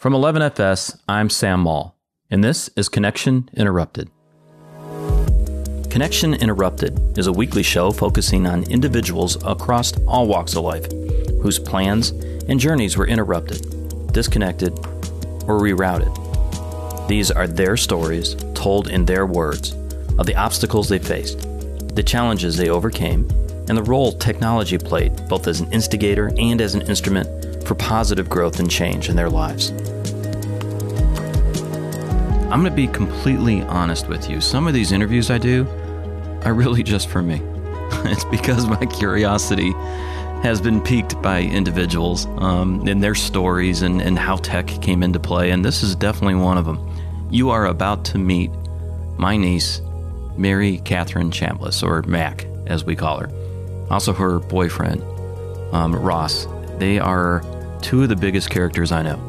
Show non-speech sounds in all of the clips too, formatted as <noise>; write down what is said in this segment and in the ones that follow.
From 11FS, I'm Sam Maule, and this is Connection Interrupted. Connection Interrupted is a weekly show focusing on individuals across all walks of life whose plans and journeys were interrupted, disconnected, or rerouted. These are their stories told in their words of the obstacles they faced, the challenges they overcame, and the role technology played both as an instigator and as an instrument for positive growth and change in their lives. I'm going to be completely honest with you. Some of these interviews I do are really just for me. <laughs> it's because my curiosity has been piqued by individuals um, and their stories and, and how tech came into play, and this is definitely one of them. You are about to meet my niece, Mary Catherine Chambliss, or Mac, as we call her. Also, her boyfriend, um, Ross. They are two of the biggest characters I know.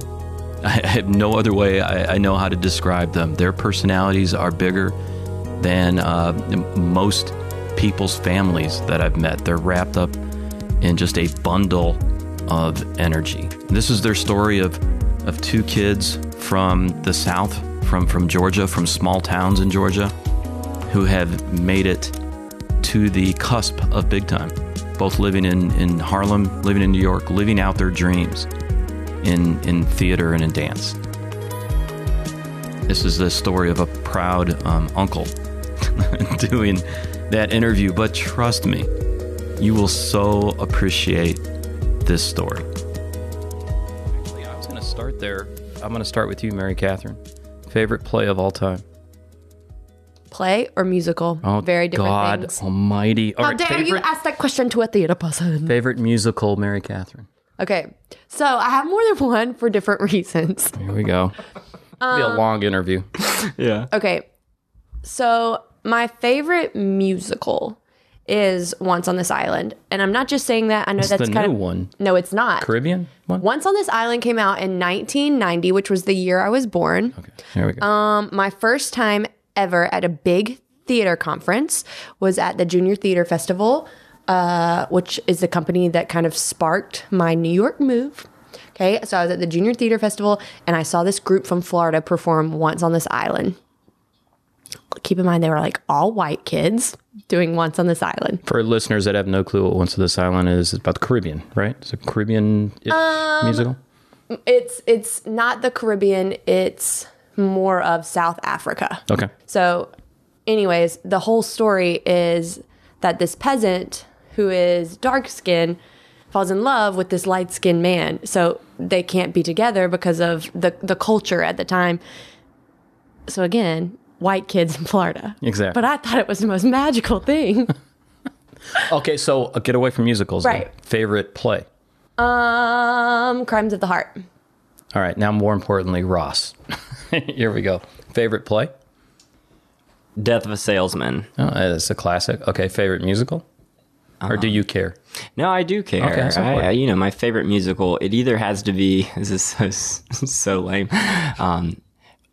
I have no other way I, I know how to describe them. Their personalities are bigger than uh, most people's families that I've met. They're wrapped up in just a bundle of energy. This is their story of of two kids from the South, from from Georgia, from small towns in Georgia, who have made it to the cusp of big time. Both living in, in Harlem, living in New York, living out their dreams in, in theater and in dance. This is the story of a proud um, uncle <laughs> doing that interview, but trust me, you will so appreciate this story. Actually, I was going to start there. I'm going to start with you, Mary Catherine. Favorite play of all time? Play or musical? Oh, Very different God things. Almighty! All How right, dare you ask that question to a theater person? favorite musical, Mary Catherine. Okay, so I have more than one for different <laughs> reasons. Here we go. It'll be a long interview. <laughs> Yeah. Okay, so my favorite musical is Once on This Island, and I'm not just saying that. I know It's that's the kind new of one, no, it's not. Caribbean one. Once on This Island came out in 1990, which was the year I was born. Okay, here we go. Um, my first time ever at a big theater conference was at the Junior Theater Festival, uh, which is the company that kind of sparked my New York move. Okay, so I was at the Junior Theater Festival and I saw this group from Florida perform once on this island. Keep in mind, they were like all white kids doing once on this island. For listeners that have no clue what Once on This Island is, it's about the Caribbean, right? It's a Caribbean Um, musical. It's it's not the Caribbean; it's more of South Africa. Okay. So, anyways, the whole story is that this peasant who is dark skinned falls in love with this light skinned man. So they can't be together because of the, the culture at the time. So again, white kids in Florida. Exactly. But I thought it was the most magical thing. <laughs> Okay, so uh, get away from musicals. then. Right. Favorite play. um, Crimes of the Heart. All right. Now, more importantly, Ross. <laughs> Here we go. Favorite play. Death of a Salesman. Oh, that's a classic. Okay. Favorite musical. Or do you care? No, I do care. Okay, so I. I- you know, my favorite musical. It either has to be. <laughs> This is so so lame. Um,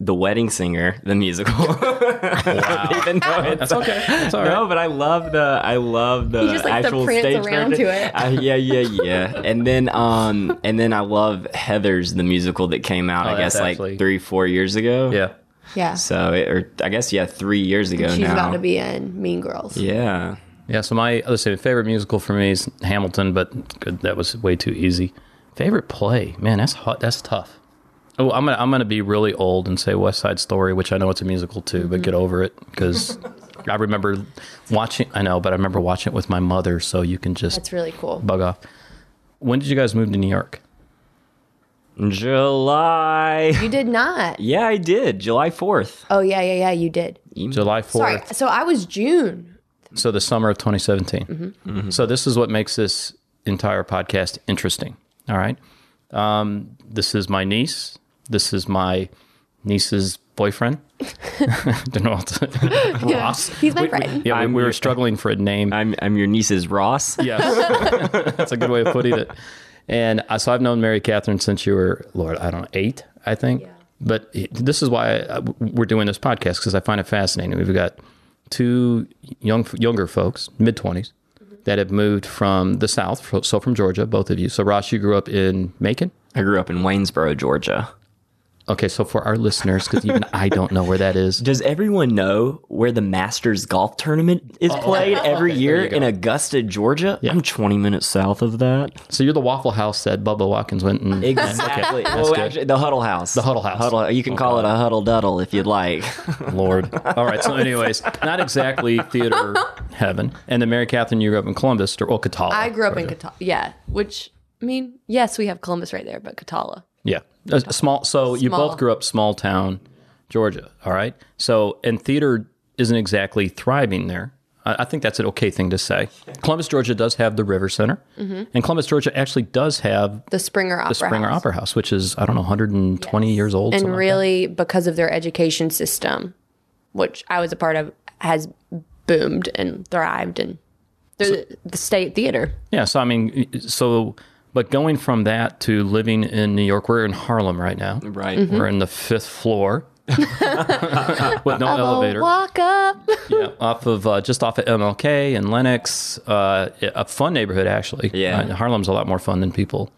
the Wedding Singer, the musical. <laughs> Even though it's That's okay. That's all right. no, but I love the I love the You just like actual prance stage around version. to it. Uh, yeah, yeah, yeah. and then um and then I love Heathers the musical that came out Oh, I that's guess actually- like three four years ago. Yeah. Yeah. So it, or I guess yeah three years ago She's now. about to be in Mean Girls. yeah. Yeah. So my let's say favorite musical for me is Hamilton, but good, that was way too easy. Favorite play, man, that's hot. That's tough. Oh, I'm gonna I'm gonna be really old and say West Side Story, which I know it's a musical too, but get mm-hmm. over it because I remember watching. I know, but I remember watching it with my mother, so you can just That's really cool. bug off. When did you guys move to New York? July. You did not. <laughs> Yeah, I did. July 4th. Oh yeah, yeah, yeah. You did. July 4th. Sorry. So I was June. So the summer of 2017. So this is what makes this entire podcast interesting. All right. Um, this is my niece. This is my niece's boyfriend. <laughs> Don't know what to, <laughs> Ross. He's my We- we- friend. yeah, we, I'm we were struggling for a name. I'm I'm your niece's Ross. <laughs> Yes, that's a good way of putting it. And uh, so I've known Mary Catherine since you were, Lord, I don't know, eight, I think. But this is why I, we're doing this podcast because I find it fascinating. We've got two young younger folks, mid 20s, that have moved from the South, so from Georgia, both of you. So Ross, you grew up in Macon. I grew up in Waynesboro, Georgia. Okay, so for our listeners, because even I don't know where that is. <laughs> Does everyone know where the Masters golf tournament is oh. played <laughs> every year in Augusta, Georgia? I'm 20 minutes south of that. So you're the Waffle House that Bubba Watkins went and Exactly. that's well, good. actually, the Huddle House. The Huddle House. Huddle. You can call it a Huddle Duddle if you'd like. <laughs> Lord. All right. So, anyways, not exactly theater heaven. And then Mary Catherine, you grew up in Columbus or oh, Cataula. I grew up in Cataula. Yeah, which I mean, yes, we have Columbus right there, but Cataula. Yeah, a, a small. So you both grew up small town, Georgia. All right. So and theater isn't exactly thriving there. I, I think that's an okay thing to say. Columbus, Georgia, does have the River Center, mm-hmm. and Columbus, Georgia, actually does have The Springer Opera the Springer House. Opera House, which is I don't know 120 years old. and something like really because of their education system, which I was a part of, has boomed and thrived, and the, the state theater. Yeah. So I mean, so but going from that to living in New York, we're in Harlem right now. Right. Mm-hmm. We're in the fifth floor <laughs> with no elevator. Walk up. yeah, off of uh, just off of MLK and Lenox. Uh, a fun neighborhood actually. Yeah. Uh, Harlem's a lot more fun than people.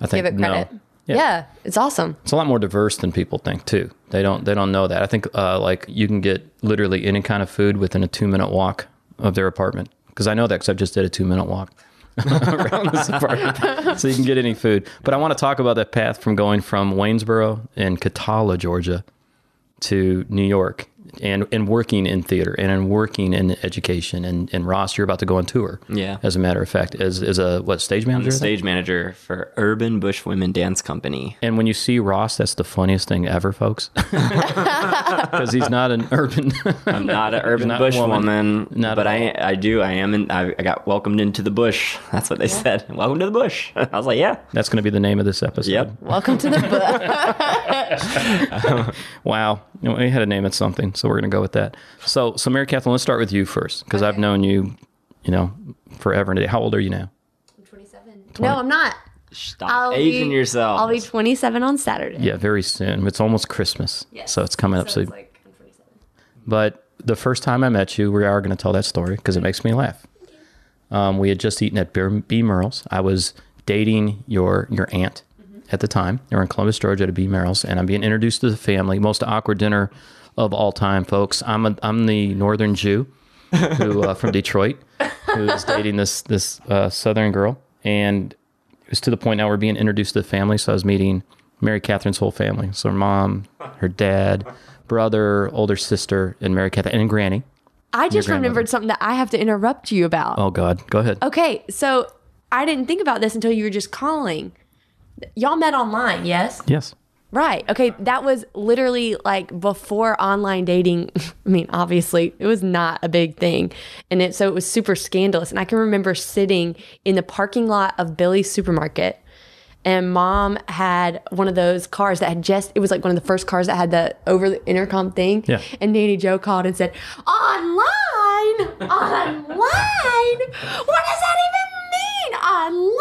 I think Give it credit. know. Yeah. it's awesome. It's a lot more diverse than people think too. They don't they don't know that. I think uh, like you can get literally any kind of food within a two minute walk of their apartment because I know that because I just did a two minute walk. <laughs> around this apartment, <laughs> so you can get any food. But I want to talk about that path from going from Waynesboro in Cataula, Georgia, to New York and, and working in theater and in working in education. And, and Ross, you're about to go on tour. Yeah. As a matter of fact, as, as a what stage manager? The stage manager for Urban Bush Women Dance Company. And when you see Ross, that's the funniest thing ever, folks. <laughs> <laughs> Because he's not an urban. <laughs> I'm not an urban Not bush woman. woman, Not but I I do I am in I, I got welcomed into the bush. That's what they said. Welcome to the bush. I was like, yeah, that's going to be the name of this episode. yep. Welcome to the book. Wow. You We had to name it something, so we're going to go with that. So, so Mary Catherine, let's start with you first, because I've known you, you know, forever and a day. How old are you now? I'm 27. no, I'm not. Stop I'll aging be, yourself. I'll be 27 on Saturday. Yeah, very soon. It's almost Christmas, so it's coming up. So, it's like I'm 27. but the first time I met you, we are going to tell that story because it makes me laugh. Um, we had just eaten at Beer- B. Merle's. I was dating your your aunt at the time. They were in Columbus, Georgia, at B. Merle's, and I'm being introduced to the family. Most awkward dinner of all time, folks. I'm a, I'm the Northern Jew who uh, from Detroit who is dating this this uh, Southern girl, and it was to the point now we're being introduced to the family. So I was meeting Mary Catherine's whole family. So her mom, her dad, brother, older sister, and Mary Catherine and Granny. I just remembered something that I have to interrupt you about. Oh God, go ahead. Okay, so I didn't think about this until you were just calling. Y'all met online, yes? Yes. Right. Okay, that was literally like before online dating. <laughs> I mean, obviously, it was not a big thing. And it so it was super scandalous. And I can remember sitting in the parking lot of Billy's supermarket and mom had one of those cars that had just it was like one of the first cars that had the over the intercom thing. Yeah. And Nanny Joe called and said, Online, online. What does that even mean? Online.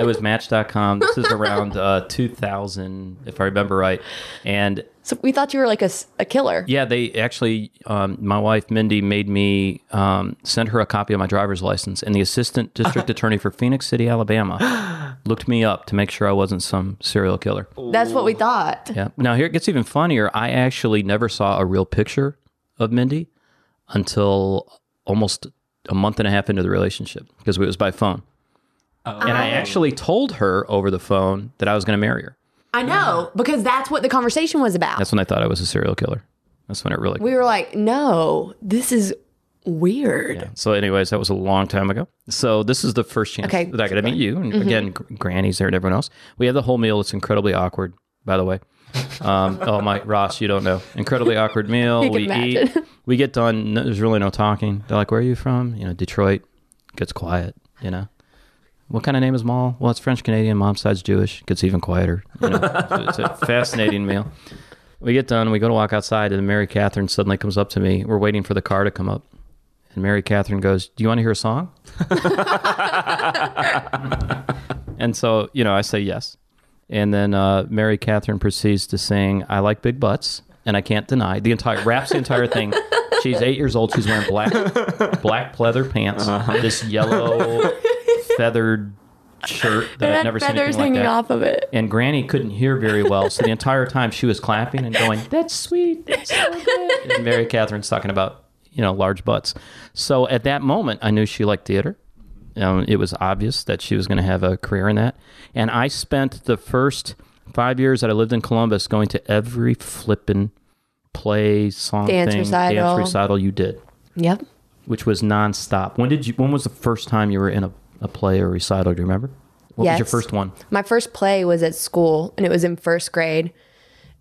It was Match.com. This is around uh, 2000, if I remember right. And So we thought you were like a killer. yeah, they actually, um, my wife Mindy made me um, send her a copy of my driver's license, and the assistant district <laughs> attorney for Phenix City, Alabama, looked me up to make sure I wasn't some serial killer. That's what we thought. Yeah. Now here it gets even funnier. I actually never saw a real picture of Mindy until almost a month and a half into the relationship because it was by phone. And I actually told her over the phone that I was going to marry her. I know because that's what the conversation was about. That's when I thought I was a serial killer. That's when it really. we were like, no, this is weird. Yeah. So, anyways, that was a long time ago. So, this is the first chance Okay. that I got to meet you. And again, Gr- Granny's there and everyone else. We have the whole meal. It's incredibly awkward, by the way. <laughs> Um, oh my, Ross, you don't know. Incredibly awkward meal. <laughs> We imagine. eat. <laughs> We get done. No, there's really no talking. They're like, "Where are you from?" You know, Detroit. Gets quiet. You know. What kind of name is Maule? Well, it's French Canadian. Mom's side's Jewish. Gets even quieter. You know, it's a fascinating meal. We get done. We go to walk outside, and Mary Catherine suddenly comes up to me. We're waiting for the car to come up, and Mary Catherine goes, "Do you want to hear a song?" <laughs> and so, you know, I say yes, and then uh, Mary Catherine proceeds to sing "I Like Big Butts," and I can't deny the entire raps the entire thing. She's eight years old. She's wearing black black pleather pants, this yellow feathered shirt that I'd had never seen feathers anything like hanging that. off of it. And Granny couldn't hear very well, so the entire time she was clapping and going, "That's sweet, that's so <laughs> good." And Mary Catherine's talking about you know large butts. So at that moment, I knew she liked theater. Um, it was obvious that she was going to have a career in that. And I spent the first five years that I lived in Columbus going to every flippin' play, song Dance thing, recital. dance recital you did, Yep. which was nonstop. When did you? When was the first time you were in a, a play or recital? Do you remember? What was your first one? My first play was at school, and it was in first grade,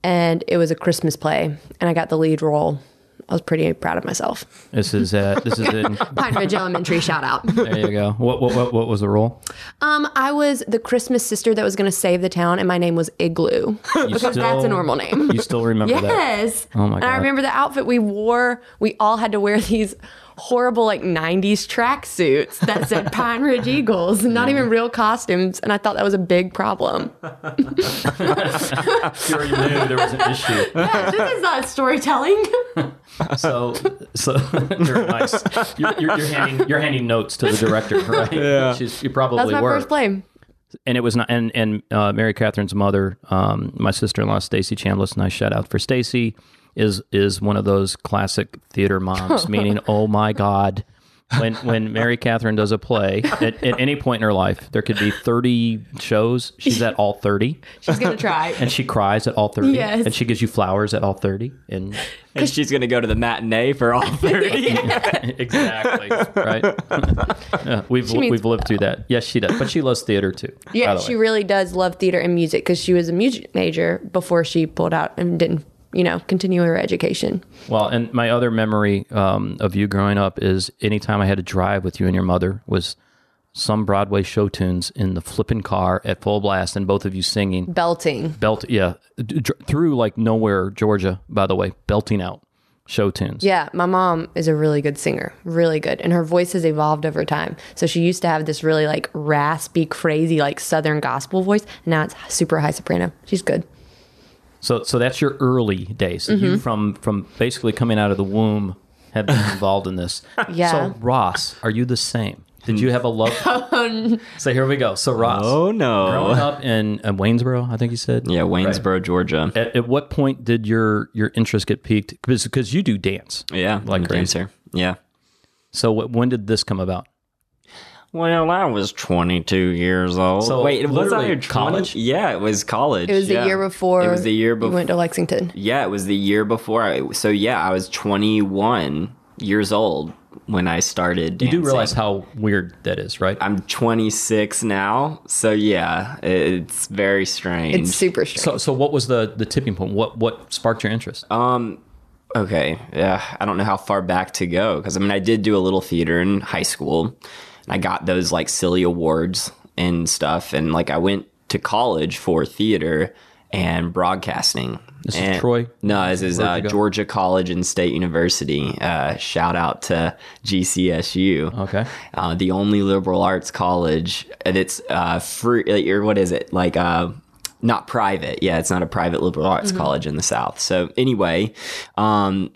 and it was a Christmas play, and I got the lead role. I was pretty proud of myself. This is uh, this is in. <laughs> Pine Ridge Elementary, shout out. There you go. What what what, what was the role? Um, I was the Christmas sister that was going to save the town, and my name was Igloo because that's a normal name. You still remember that? Yes. Oh my god. And I remember the outfit we wore. We all had to wear these horrible like 90s track suits that said <laughs> Pine Ridge Eagles, not even real costumes, and I thought that was a big problem. <laughs> Sure, you knew there was an issue. this is not storytelling. <laughs> So, so you're nice. You're, you're, you're handing you're handing notes to the director, right? Yeah. She's, you probably That's my were. first blame and it was not. And and uh, Mary Catherine's mother, um, my sister-in-law Stacy Chambliss, nice shout out for Stacy, is is one of those classic theater moms. <laughs> meaning, oh my god. When when Mary Catherine does a play at, at any point in her life, there could be thirty shows. She's at all thirty. <laughs> She's going to try. and she cries at all 30 Yes. and she gives you flowers at all 30 and And she's going to go to the matinee for all <laughs> 30. exactly right Yeah, we've we've lived through that yes she does but she loves theater too Yeah, she way. really does love theater and music because she was a music major before she pulled out and didn't, you know, continue her education. well and my other memory um, of you growing up is anytime i had to drive with you and your mother was some broadway show tunes in the flipping car at full blast and both of you singing Belting. belt yeah d- through like nowhere georgia by the way belting out show tunes Yeah, my mom is a really good singer, really good. And her voice has evolved over time. So she used to have this really like raspy, crazy, like Southern gospel voice. And now it's super high soprano. She's good. So so that's your early days. Mm-hmm. You from from basically coming out of the womb have been <laughs> involved in this. Yeah. So Ross, are you the same? Did you have a love? <laughs> so here we go. So Ross, oh, no. growing up in uh, Waynesboro, I think you said. Yeah, Waynesboro, Georgia. At, at what point did your your interest get piqued? Because because you do dance. Yeah, Like like crazy. dancer. Yeah. So wh- when did this come about? Well, I was 22 years old. So, Wait, was I literally 20? college? Yeah, it was college. It was the year before It was the year you before. went to Lexington. Yeah, it was the year before. I, so yeah, I was 21 years old when I started. You do realize how weird that is, right? I'm 26 now. So yeah, it's very strange. It's super strange. so so what was the the tipping point? What what sparked your interest? Um, Okay, yeah, I don't know how far back to go because I mean, I did do a little theater in high school, and I got those like silly awards and stuff, and like I went to college for theater and broadcasting. This is Troy? No, this is uh. Georgia College and State University. Uh, shout out to GCSU. Okay. uh, the only liberal arts college that's uh, free. Or what is it like? Uh, not private. Yeah, it's not a private liberal arts college in the South. So anyway, um,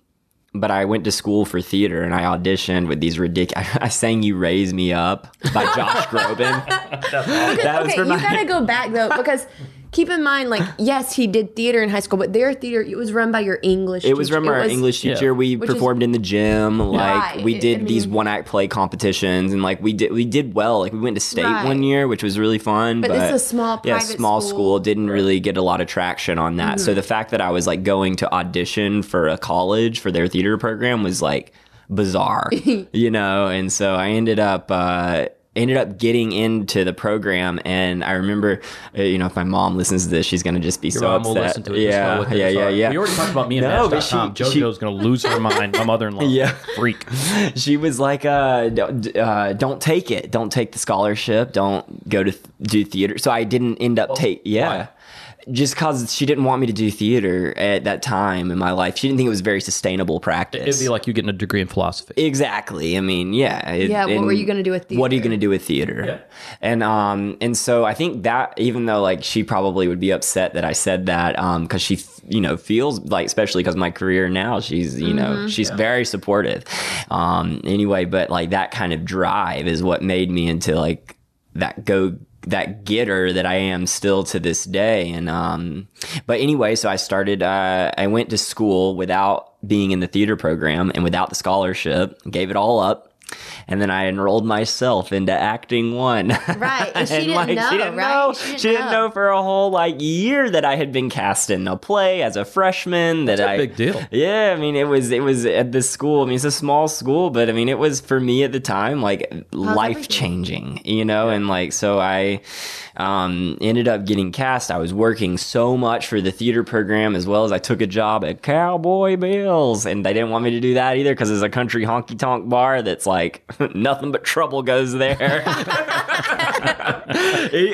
but I went to school for theater and I auditioned with these ridiculous. <laughs> I sang "You Raise Me Up" by Josh <laughs> Groban. that was okay, for you my. gotta go back though because keep in mind, like, <sighs> yes, he did theater in high school, but their theater it was run by your English. Teacher. It was teacher. from our English teacher. yeah. We Which is- performed in the gym. Like Right. we I did these one act play competitions, and like we did we did well. Like we went to state Right. one year, which was really fun. But But, this is a small yeah, small school. school. Didn't really get a lot of traction on that. Mm-hmm. So the fact that I was like going to audition for a college for their theater program was like bizarre, <laughs> you know. And so I ended up. uh ended up getting into the program and i remember uh, you know if my mom listens to this she's gonna just be Your so mom will upset listen to it. yeah it. yeah yeah yeah We already talked about me and <laughs> No, Match.com. she- JoJo's going to lose her mind. My mother-in-law. <laughs> Yeah. Freak. <laughs> she was like, uh, don't, uh, don't take it. Don't take the scholarship. Don't go to th- do theater. So I didn't end up take. Yeah. why? Just cause she didn't want me to do theater at that time in my life. She didn't think it was very sustainable practice. It'd be like you getting a degree in philosophy. Exactly. I mean, yeah. it- Yeah, what were you gonna do with theater? What are you going to do with theater? Yeah. And um and so I think that even though like she probably would be upset that I said that um cuz she you know feels like especially cuz my career now she's you Mm-hmm. know she's very supportive. Um anyway, but like that kind of drive is what made me into like that go that getter that I am still to this day. And um, but anyway, so I started. Uh, I went to school without being in the theater program and without the scholarship. Gave it all up. And then I enrolled myself into acting one. Right. And <laughs> she didn't know, she didn't right? know. She didn't She didn't know. know for a whole like year that I had been cast in a play as a freshman. That a I big deal. Yeah, I mean it was it was at this school. I mean it's a small school, but I mean it was for me at the time like life changing, you know. And like so I um, ended up getting cast. I was working so much for the theater program as well as I took a job at Cowboy Bills, and they didn't want me to do that either because there's a country honky tonk bar that's like <laughs> nothing but trouble goes there. <laughs>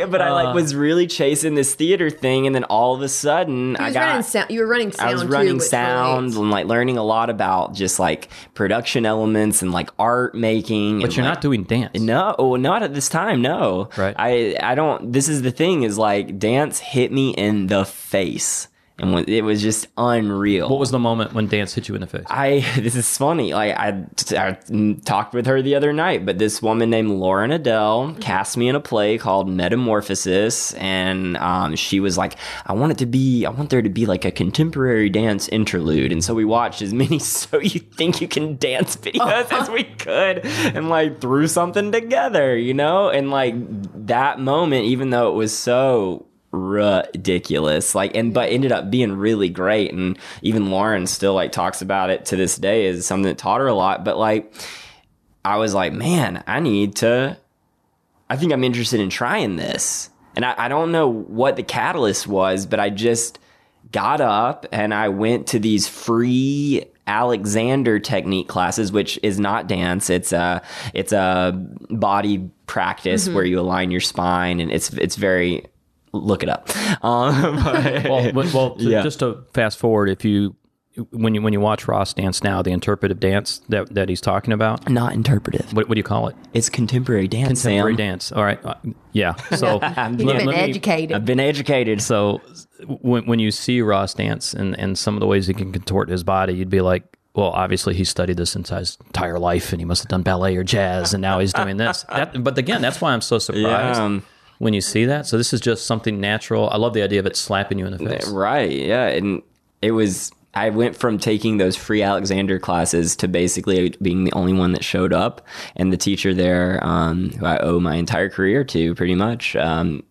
but I like uh. was really chasing this theater thing, and then all of a sudden You I got running sound. You were running sound I was too, running which sound and like learning a lot about just like production elements and like art making. But you're not doing dance. No, not at this time. No, Right. I I don't. This is the thing is like dance hit me in the face, and it was just unreal. What was the moment when dance hit you in the face? I <laughs> this is funny. Like I, I talked with her the other night, but this woman named Lauren Adele cast me in a play called Metamorphosis, and um, she was like, "I want it to be, I want there to be like a contemporary dance interlude." And so we watched as many <laughs> "So You Think You Can Dance" videos as we could, and like threw something together, you know. And like that moment, even though it was so ridiculous. Like and but ended up being really great. And even lauren still like talks about it to this day as something that taught her a lot. But like i was like man i need to i think i'm interested in trying this. And i, I don't know what the catalyst was but i just got up and i went to these free alexander technique classes which is not dance. It's a it's a body practice mm-hmm. where you align your spine and it's it's very look it up um, <laughs> but- well, well, <laughs> well to- Yeah. just to fast forward, if you when you when you watch Ross dance now, the interpretive dance that that he's talking about, not interpretive what, what do you call it? it's contemporary dance Contemporary Sam. dance. All right, uh, yeah. <laughs> So You've let- been let me- educated. i've been educated So when when you see Ross dance and and some of the ways he can contort his body, you'd be like, well, obviously he studied this since his entire life, and he must have done ballet or jazz, and now he's doing this. That, but again, that's why I'm so surprised Yeah. When you see that. So this is just something natural. I love the idea of it slapping you in the face. Right. Yeah. And it was, I went from taking those free Alexander classes to basically being the only one that showed up. And the teacher there, um, who I owe my entire career to pretty much, um,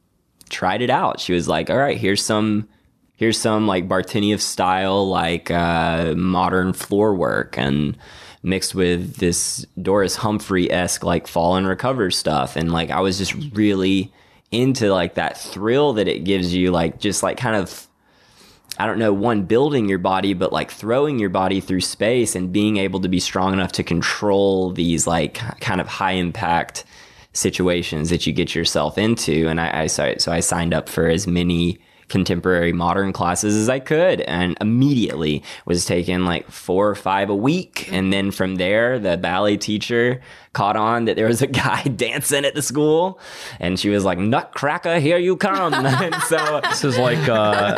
tried it out. She was like, all right, here's some. Here's some like Bartenieff style, like uh, modern floor work, and mixed with this Doris Humphrey esque like fall and recover stuff. And like I was just really into like that thrill that it gives you, like just like kind of I don't know, one building your body, but like throwing your body through space and being able to be strong enough to control these like kind of high impact situations that you get yourself into. And I, I so, so I signed up for as many contemporary modern classes as I could and immediately was taking like four or five a week. And then from there, the ballet teacher caught on that there was a guy <laughs> dancing at the school and she was like, Nutcracker, here you come. <laughs> and so This is like uh,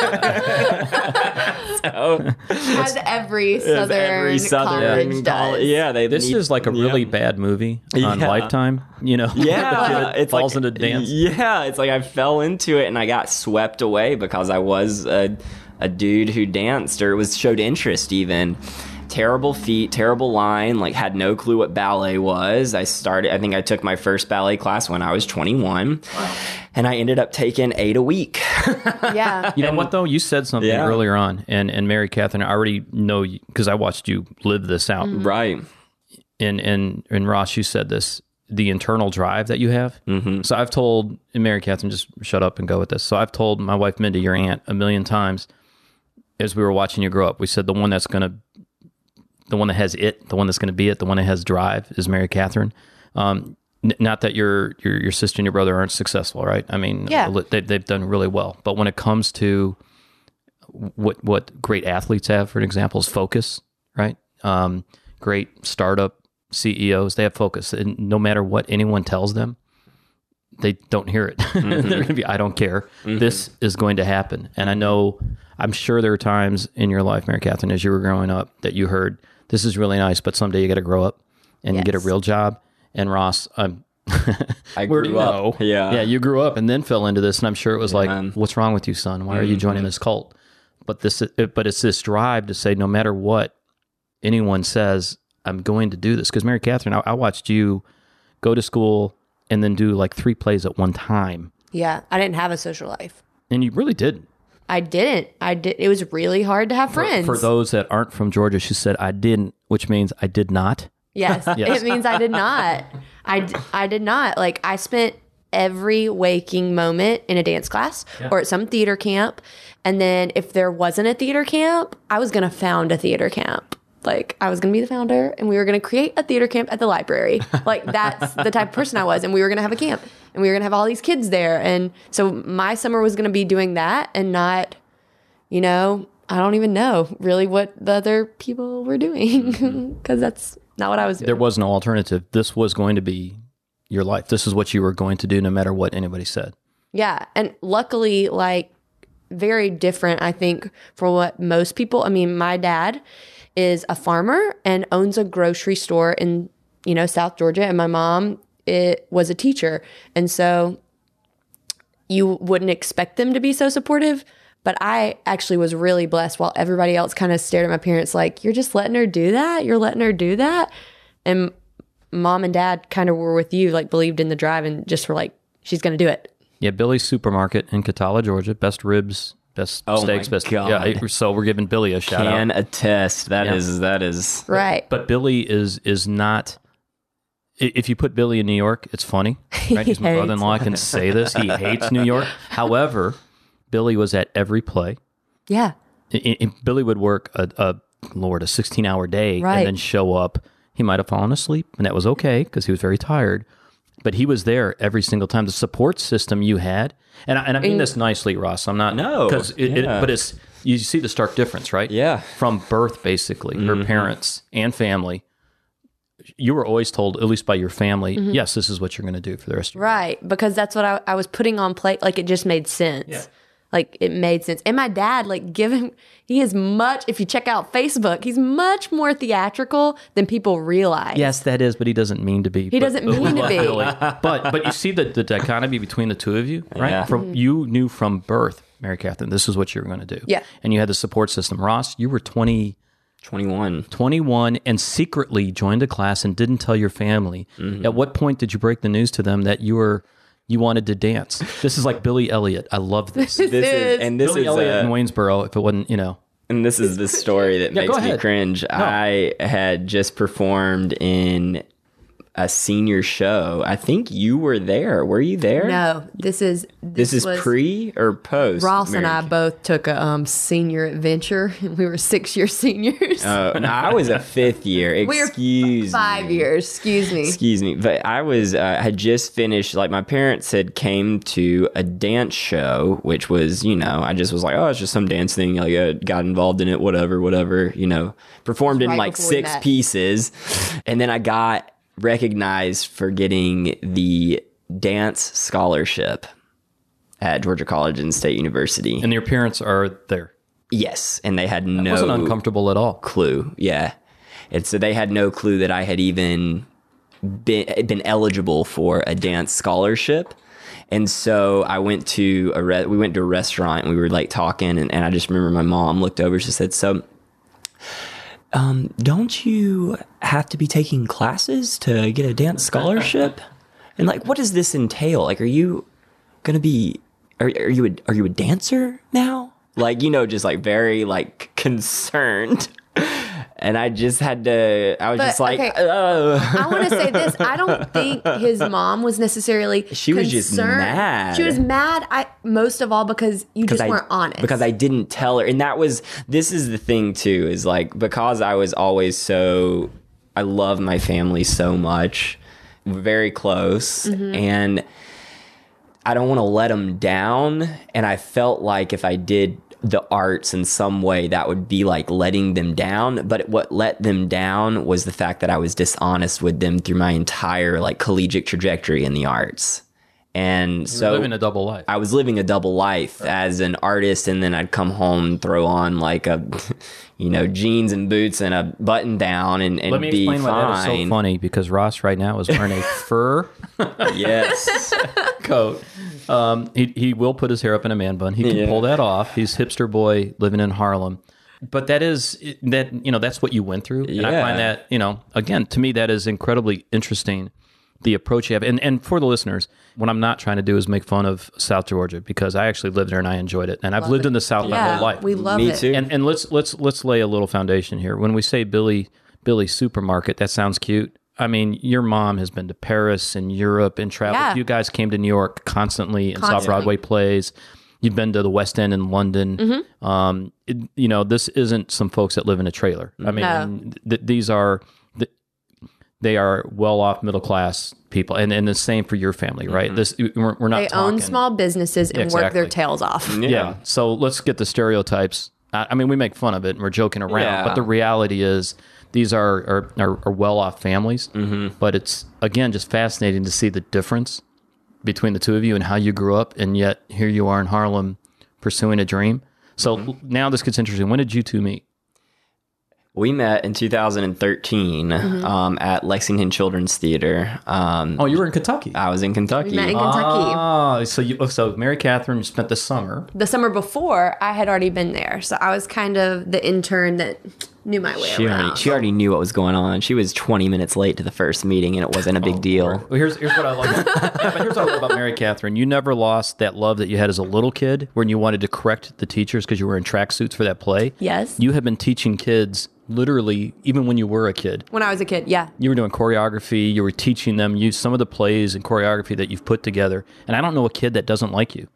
<laughs> As every southern, every southern college does. Yeah, they this need- is like a really yeah. bad movie on Yeah. Lifetime. You know, yeah, the kid it's falls like, into dance. Yeah, it's like I fell into it and I got swept away because I was a, a dude who danced or was showed interest even. Terrible feet, terrible line, like had no clue what ballet was. I started I think I took my first ballet class when I was 21. And I ended up taking 8 a week. <laughs> Yeah. <laughs> You know what though? You said something Yeah. earlier on, and and Mary Catherine, I already know because I watched you live this out. right. And and and Ross, you said this: the internal drive that you have. Mm-hmm. So I've told and Mary Catherine, just shut up and go with this. So I've told my wife Mindy, your aunt, a million times as we were watching you grow up. We said the one that's gonna, the one that has it, the one that's gonna be it, the one that has drive is Mary Catherine. Um, n- not that your your your sister and your brother aren't successful, right? I mean, Yeah. they, they've done really well. But when it comes to what what great athletes have, for example, is focus, right? Um, great startup CEOs, they have focus, and no matter what anyone tells them, they don't hear it. <laughs> They're going to be, I don't care. This is going to happen. And I know, I'm sure there are times in your life, Mary Catherine, as you were growing up, that you heard, this is really nice, but someday you got to grow up and you get a real job. And Ross, I'm <laughs> I grew do you up. Yeah. yeah. You grew up and then fell into this, and I'm sure it was like, man. "What's wrong with you, son? Why are you mm-hmm. joining this cult?" But this, it, but it's this drive to say, no matter what anyone says, I'm going to do this. Because Mary Catherine, I, I watched you go to school and then do like three plays at one time, Yeah, I didn't have a social life. and you really did. I didn't. I did. It was really hard to have friends. For those that aren't from Georgia, she said, "I didn't," which means I did not. Yes, <laughs> Yes. it means I did not. I I did not. Like, I spent every waking moment in a dance class or at some theater camp. And then if there wasn't a theater camp, I was going to found a theater camp. Like, I was going to be the founder and we were going to create a theater camp at the library. <laughs> Like, that's the type of person I was. And we were going to have a camp and we were going to have all these kids there. And so my summer was going to be doing that and not, you know, I don't even know really what the other people were doing mm-hmm. <laughs> because that's not what I was doing. There was no alternative. This was going to be your life. This is what you were going to do, no matter what anybody said. Yeah. And luckily, like, very different, I think, for what most people. I mean, my dad is a farmer and owns a grocery store in, you know, South Georgia. And my mom it was a teacher. And so you wouldn't expect them to be so supportive. But I actually was really blessed while everybody else kind of stared at my parents like, you're just letting her do that? You're letting her do that? And mom and dad kind of were with you, like believed in the drive and just were like, she's going to do it. Yeah, Billy's Supermarket in Cataula, Georgia. Best ribs, best Oh steaks, my best. God. Yeah, so we're giving Billy a shout Can out. attest. That Yeah. is that is Right. But Billy is is not. If you put Billy in New York, it's funny. <laughs> Right? He's my brother-in-law. I can say this. He hates New York. <laughs> However, Billy was at every play. Yeah. I- I- Billy would work a, a Lord a sixteen hour day Right. and then show up. He might have fallen asleep, and that was okay because he was very tired. But he was there every single time. The support system you had, and I, and I mean this nicely, Ross. I'm not No, because it, it, but it's you see the stark difference, right? Yeah. from birth, basically, Mm-hmm. her parents and family. You were always told, at least by your family, Mm-hmm. yes, this is what you're going to do for the rest of your life. Right. Because that's what I, I was putting on plate. Like it just made sense. Like it made sense. And my dad, like, given he is much, if you check out Facebook, he's much more theatrical than people realize. Yes, that is, but he doesn't mean to be. He doesn't mean to be. <laughs> but but you see the, the dichotomy between the two of you, right? Yeah. From you knew from birth, Mary Catherine, this is what you were going to do. Mm-hmm. Yeah. And you had the support system. Ross, you were 20, twenty one. 21 and secretly joined a class and didn't tell your family. Mm-hmm. At what point did you break the news to them that you were you wanted to dance? This is like Billy Elliot. I love this. This is is- and this Billy is Elliot in uh, Waynesboro, if it wasn't, you know. and this is the story that Yeah, makes me ahead. cringe. I had just performed in a senior show. I think you were there. Were you there? No, this is, this, This is pre or post? Ross and I both took a um, senior adventure. <laughs> We were six year seniors. Oh, no, I was a <laughs> fifth year. we were Excuse five me. years. Excuse me. Excuse me, but I was uh, had just finished. Like my parents had came to a dance show, which was you know I just was like, oh, it's just some dance thing. Like I got involved in it, whatever, whatever. You know, performed in like six pieces, and then I got recognized for getting the dance scholarship at Georgia College and State University. And your parents are there. yes, and they had It no wasn't uncomfortable at all. clue. Yeah. And so they had no clue that I had even been, been eligible for a dance scholarship. And so I went to a re- we went to a restaurant and we were like talking and, and I just remember my mom looked over she said so um don't you have to be taking classes to get a dance scholarship? and like what does this entail? Like are you going to be are, are you a, are you a dancer now? Like you know just like very like concerned. <laughs> And I just had to I was But, just like okay. oh. I want to say this. I don't <laughs> think his mom was necessarily. She was just concerned. mad. She was mad. I most of all because you just I, weren't honest. Because I didn't tell her. And that was, this is the thing too, is like, because I was always so, I love my family so much, very close. Mm-hmm. And I don't want to let them down. And I felt like if I did the arts in some way, that would be like letting them down. But what let them down was the fact that I was dishonest with them through my entire like collegiate trajectory in the arts. And so living a double life. I was living a double life as an artist, and then I'd come home throw on like a, <laughs> you know, jeans and boots and a button down and, and Let me be explain why that is so funny because Ross right now is wearing a fur <laughs> yes. <laughs> coat. Um, he he will put his hair up in a man bun. He can Yeah. pull that off. He's hipster boy living in Harlem. But that is that you know that's what you went through, and I find that you know again to me that is incredibly interesting. The approach you have, and and for the listeners, what I'm not trying to do is make fun of South Georgia because I actually lived there and I enjoyed it, and I've lived in the South my whole life. we love Me it. too. and and let's let's let's lay a little foundation here. When we say Billy Billy Supermarket, that sounds cute. I mean, your mom has been to Paris and Europe and traveled. Yeah. You guys came to New York constantly and saw Broadway plays. You've been to the West End in London. Mm-hmm. Um, it- you know, this isn't some folks that live in a trailer. I mean, No. th- these are th- they are well off middle class people, and and the same for your family, right? This we're, we're not They own small businesses and work their tails off. yeah. So let's get the stereotypes. I I mean, we make fun of it and we're joking around, Yeah. but the reality is these are are, are, are well off families. Mm-hmm. But it's again just fascinating to see the difference between the two of you and how you grew up, and yet here you are in Harlem pursuing a dream. So Mm-hmm. now this gets interesting. When did you two meet? We met in 2013 Mm-hmm. um, at Lexington Children's Theater. Um, Oh, you were in Kentucky. I was in Kentucky. Met in Kentucky. Oh, so you so Mary Catherine spent the summer. the summer before, I had already been there, so I was kind of the intern that knew my way She around. already, she already knew what was going on. She was 20 minutes late to the first meeting, and it wasn't a big oh, deal. Well, here's here's what I love. yeah, <laughs> but here's what I love about Mary Catherine. You never lost that love that you had as a little kid when you wanted to correct the teachers because you were in tracksuits for that play. Yes. You have been teaching kids literally even when you were a kid. when I was a kid, yeah. You were doing choreography. You were teaching them you some of the plays and choreography that you've put together. And I don't know a kid that doesn't like you.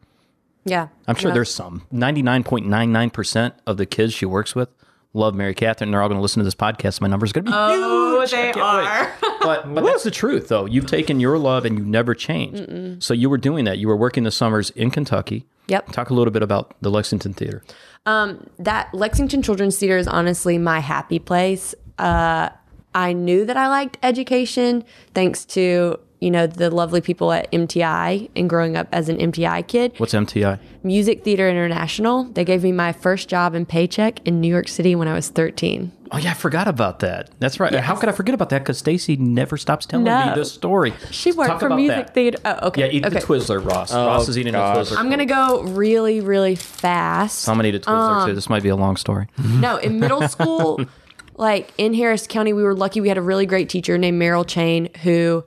Yeah. I'm sure No. there's some. 99.99% of the kids she works with love Mary Catherine. They're all going to listen to this podcast. My number's going to be Oh, huge. they are. <laughs> but but that's the truth though. You've taken your love and you never changed. So you were doing that. You were working the summers in Kentucky. Yep. Talk a little bit about the Lexington Theater. that Lexington Children's Theater is honestly my happy place. Uh, I knew that I liked education thanks to you know the lovely people at MTI and growing up as an MTI kid. What's MTI? Music Theater International. They gave me my first job and paycheck in New York City when I was 13. Oh yeah, I forgot about that. That's right. How could I forget about that? Because Stacy never stops telling No. me this story. She worked Talk for about Music that. Theater. Oh, okay. Yeah, eat okay. the Twizzler, Ross. Oh, Ross is eating gosh. a Twizzler. I'm gonna go really, really fast. I'm gonna eat a Twizzler um, too. This might be a long story. <laughs> No, in middle school, <laughs> like in Harris County, we were lucky we had a really great teacher named Meryl Chain who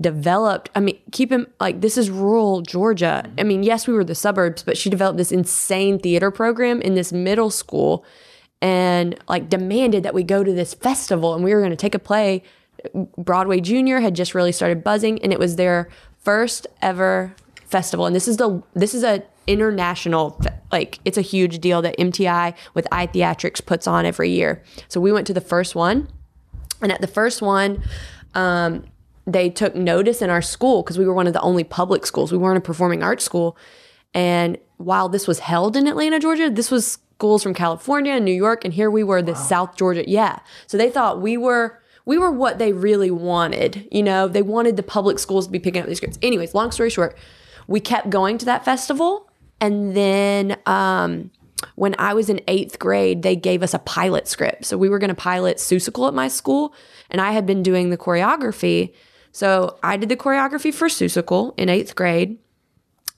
developed, I mean, keep him like this is rural Georgia. I mean, yes, we were the suburbs, but she developed this insane theater program in this middle school and like demanded that we go to this festival and we were going to take a play. Broadway Junior had just really started buzzing and it was their first ever festival and this is the this is a international like it's a huge deal that MTI with iTheatrics puts on every year. So we went to the first one and at the first one um, they took notice in our school because we were one of the only public schools. We weren't a performing arts school. And while this was held in Atlanta, Georgia, this was schools from California and New York, and here we were, this South Georgia. Yeah. So they thought we were we were what they really wanted. You know, they wanted the public schools to be picking up these scripts. Anyways, long story short, we kept going to that festival, and then um, when I was in eighth grade, they gave us a pilot script. So we were going to pilot Seussical at my school, and I had been doing the choreography. So I did the choreography for Seussical in eighth grade,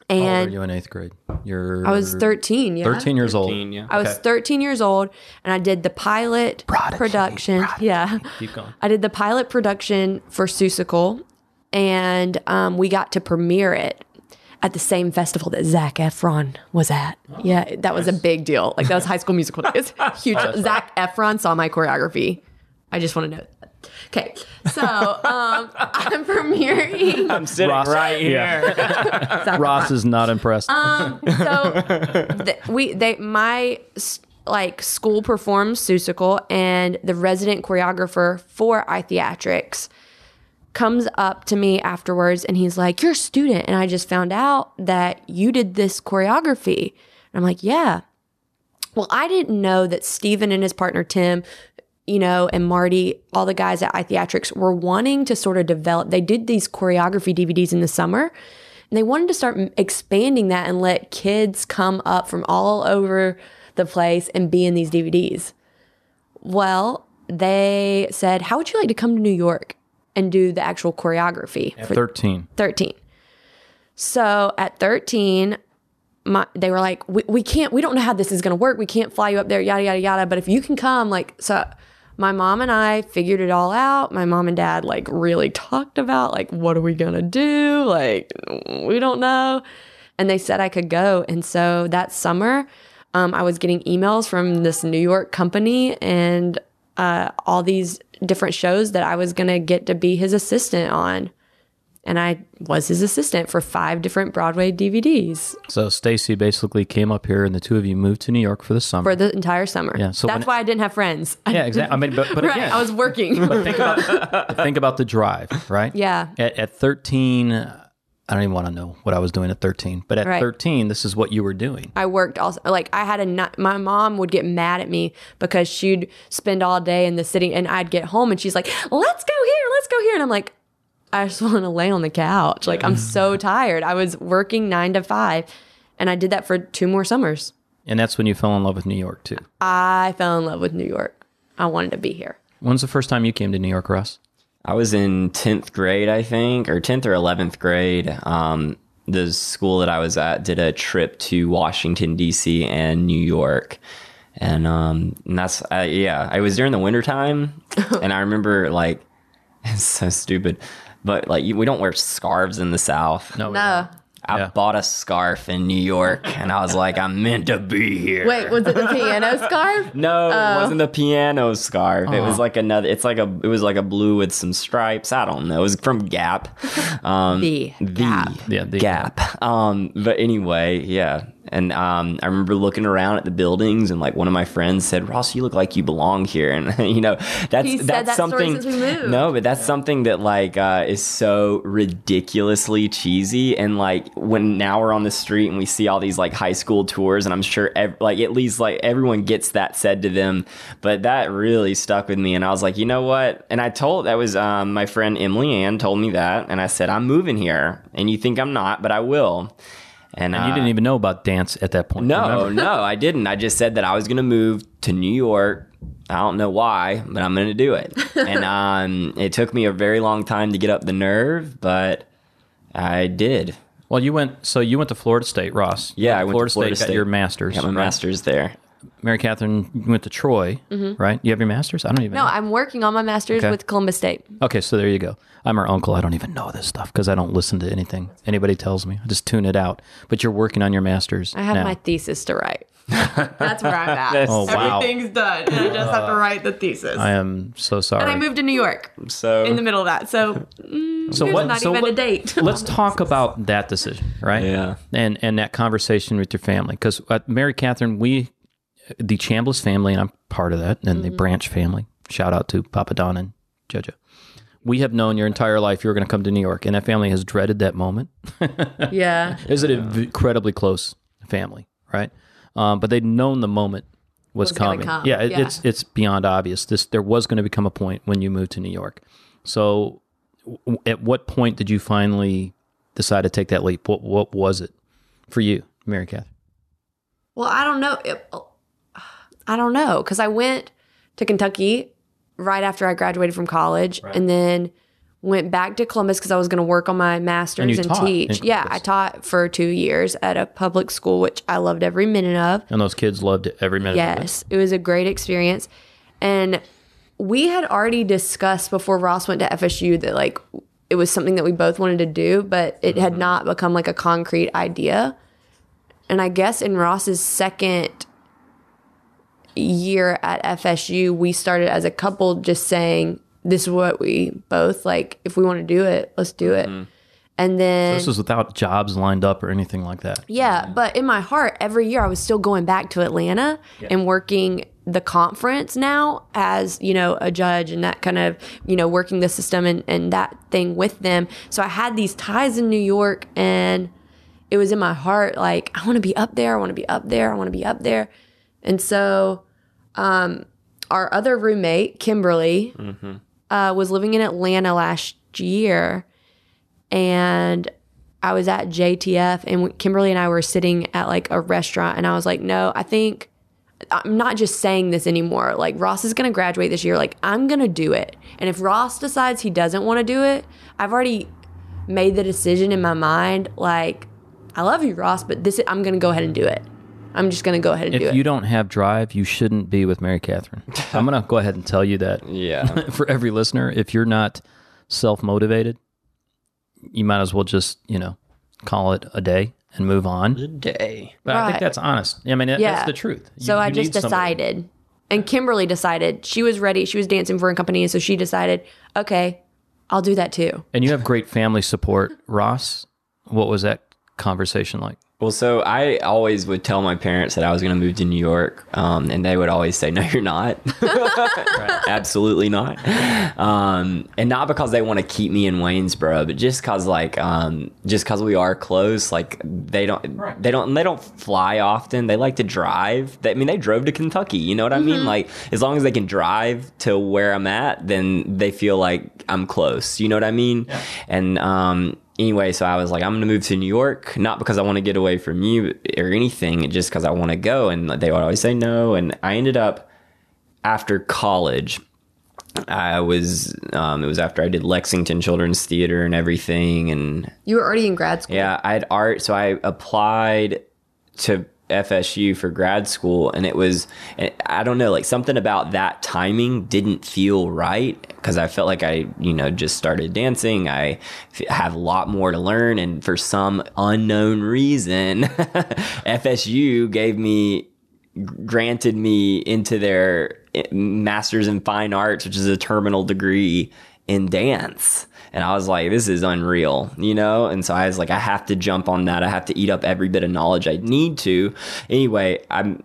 How old and are you in eighth grade? You're I was 13. Yeah. 13 years old. yeah. I was Okay. 13 years old and I did the pilot production. Yeah. Keep going. I did the pilot production for Seussical and um, we got to premiere it at the same festival that Zac Efron was at. Yeah, that was a big deal. Like that was high school musical days. <laughs> Huge. Zac Efron saw my choreography. I just want to know that. Okay, so um, <laughs> I'm premiering. I'm sitting Ross- right here. Zac <laughs> Ross is not impressed. so <laughs> th- we they my like school performs Seussical and the resident choreographer for iTheatrics comes up to me afterwards and he's like, You're a student. And I just found out that you did this choreography. And I'm like, Yeah. Well, I didn't know that Stephen and his partner Tim, you know, and Marty, all the guys at iTheatrics were wanting to sort of develop. They did these choreography DVDs in the summer. And they wanted to start expanding that and let kids come up from all over the place and be in these DVDs. Well, they said, How would you like to come to New York and do the actual choreography At for 13. 13. So at 13, my, they were like, we, we can't, we don't know how this is going to work. We can't fly you up there, yada, yada, yada. But if you can come, like, so my mom and I figured it all out. My mom and dad, like, really talked about, like, what are we going to do? Like, we don't know. And they said I could go. And so that summer, um, I was getting emails from this New York company and uh, all these different shows that I was going to get to be his assistant on and I was his assistant for five different Broadway DVDs So Stacy basically came up here, and the two of you moved to New York for the summer. for the entire summer. Yeah, so that's why I didn't have friends. <laughs> yeah, exactly. I mean, but, but <laughs> right, again, I was working. but think about <laughs> think about the drive, right? Yeah. At, at 13, I don't even want to know what I was doing at 13, but at Right. 13, this is what you were doing. I worked also like I had a my mom would get mad at me because she'd spend all day in the city and I'd get home and she's like, "Let's go here, let's go here," and I'm like. I just <laughs> want to lay on the couch. Like I'm so tired. I was working 9 to 5 and I did that for two more summers. And that's when you fell in love with New York too. I fell in love with New York. I wanted to be here. When's the first time you came to New York, Russ? I was in 10th grade, I think, or 10th or 11th grade. Um, the school that I was at did a trip to Washington, D.C. and New York. And, um, and that's, uh, yeah, I was during the wintertime. <laughs> and I remember, like, <laughs> it's so stupid, but like, you- we don't wear scarves in the South. No. we No. I Yeah. bought a scarf in New York and I was like, I'm meant to be here. Wait, was it the piano scarf? <laughs> No, it wasn't the piano scarf. It was like another. It's like a. It was like a blue with some stripes. I don't know. It was from Gap. <laughs> Um, The the Gap. Yeah, the Gap. Um, but anyway, yeah. And um, I remember looking around at the buildings, and like one of my friends said, "Ross, you look like you belong here." <laughs> And you know, that's He said that's that story something. since we moved. No, but that's something that like uh, is so ridiculously cheesy. And like when now we're on the street and we see all these like high school tours, and I'm sure ev- like at least like everyone gets that said to them. But that really stuck with me, and I was like, you know what? And I told that was um, my friend Emily Ann told me that, and I said, I'm moving here, and you think I'm not, but I will. And, And you uh, didn't even know about dance at that point. no, no, I didn't. I just said that I was going to move to New York. I don't know why, but I'm going to do it. <laughs> and um, it took me a very long time to get up the nerve, but I did. Well, you went. So you went to Florida State, Ross. Yeah, I went Florida to Florida State, State. got your master's. Got my right? master's there. Mary Catherine, you went to Troy, right? You have your master's? I don't even No, know. I'm working on my master's Okay. with Columbus State. Okay, so there you go. I'm her uncle. I don't even know this stuff because I don't listen to anything anybody tells me. I just tune it out. But you're working on your master's. I have now. my thesis to write. <laughs> That's where I'm at. Oh, wow. Everything's done. And I just have to write the thesis. I am so sorry. and I moved to New York So in the middle of that. So mm, so what? not so even what- a date. <laughs> let's talk about that decision, right? Yeah. And and that conversation with your family because Mary Catherine, we, the Chambliss family, and I'm part of that, and the Branch family. Shout out to Papa Don and Jojo. We have known your entire life you were going to come to New York, and that family has dreaded that moment. <laughs> yeah. Is it an incredibly close family, right? Um, but they'd known the moment was, Was coming. come, Yeah, it, yeah. it's it's beyond obvious. This there was going to become a point when you moved to New York. So, w- at what point did you finally decide to take that leap? What what was it for you, Mary Catherine? Well, I don't know. It- I don't know because I went to Kentucky right after I graduated from college, and then went back to Columbus because I was going to work on my master's you and, teach. Yeah, I taught for two years at a public school, which I loved every minute of. And those kids loved it every minute. of it. Yes, it was a great experience. And we had already discussed before Ross went to FSU that like it was something that we both wanted to do, but it had mm-hmm. not become like a concrete idea. And I guess in Ross's second year at FSU, we started as a couple just saying, this is what we both like. If we want to do it, let's do it. Mm-hmm. And then This was without jobs lined up or anything like that. yeah, but in my heart, every year I was still going back to Atlanta and working the conference now as, you know, a judge and that kind of, you know, working the system and, and that thing with them. So I had these ties in New York and it was in my heart like, I want to be up there. I want to be up there. I want to be up there. And so um, our other roommate, Kimberly, uh, was living in Atlanta last year and I was at JTF and Kimberly and I were sitting at like a restaurant and I was like, no, I think I'm not just saying this anymore. Like Ross is going to graduate this year. Like I'm going to do it. And if Ross decides he doesn't want to do it, I've already made the decision in my mind. Like I love you, Ross, but this I'm going to go ahead and do it. I'm just going to go ahead and If do it. If you don't have drive, you shouldn't be with Mary Catherine. <laughs> I'm going to go ahead and tell you that Yeah. <laughs> for every listener. If you're not self motivated, you might as well just, you know, call it a day and move on. A day. But I think that's honest. I mean, that- Yeah. that's the truth. You- so I just need somebody- decided. And Kimberly decided she was ready. She was dancing for a company, and so she decided, okay, I'll do that too. And you have great family support. Ross, what was that conversation like? Well, so I always would tell my parents that I was going to move to New York, um, and they would always say, "No, you're not. <laughs> Absolutely not." Um, and not because they want to keep me in Waynesboro, but just because, like, um, just because we are close. Like, they don't, they don't, they don't fly often. They like to drive. They, I mean, they drove to Kentucky. You know what I mean? Like, as long as they can drive to where I'm at, then they feel like I'm close. You know what I mean? And um, anyway, so I was like, I'm going to move to New York, not because I want to get away from you or anything, just because I want to go. And they would always say no. And I ended up after college. I was, um, it was after I did Lexington Children's Theater and everything. And You were already in grad school. yeah, I had art. So I applied to FSU for grad school, and it was, I don't know, like something about that timing didn't feel right because I felt like I, you know, just started dancing. I have a lot more to learn, and for some unknown reason, <laughs> FSU gave me granted me into their eh, masters in fine arts which is a terminal degree in dance and i was like this is unreal you know? And so i was like i have to jump on that. I have to eat up every bit of knowledge i need to. Anyway i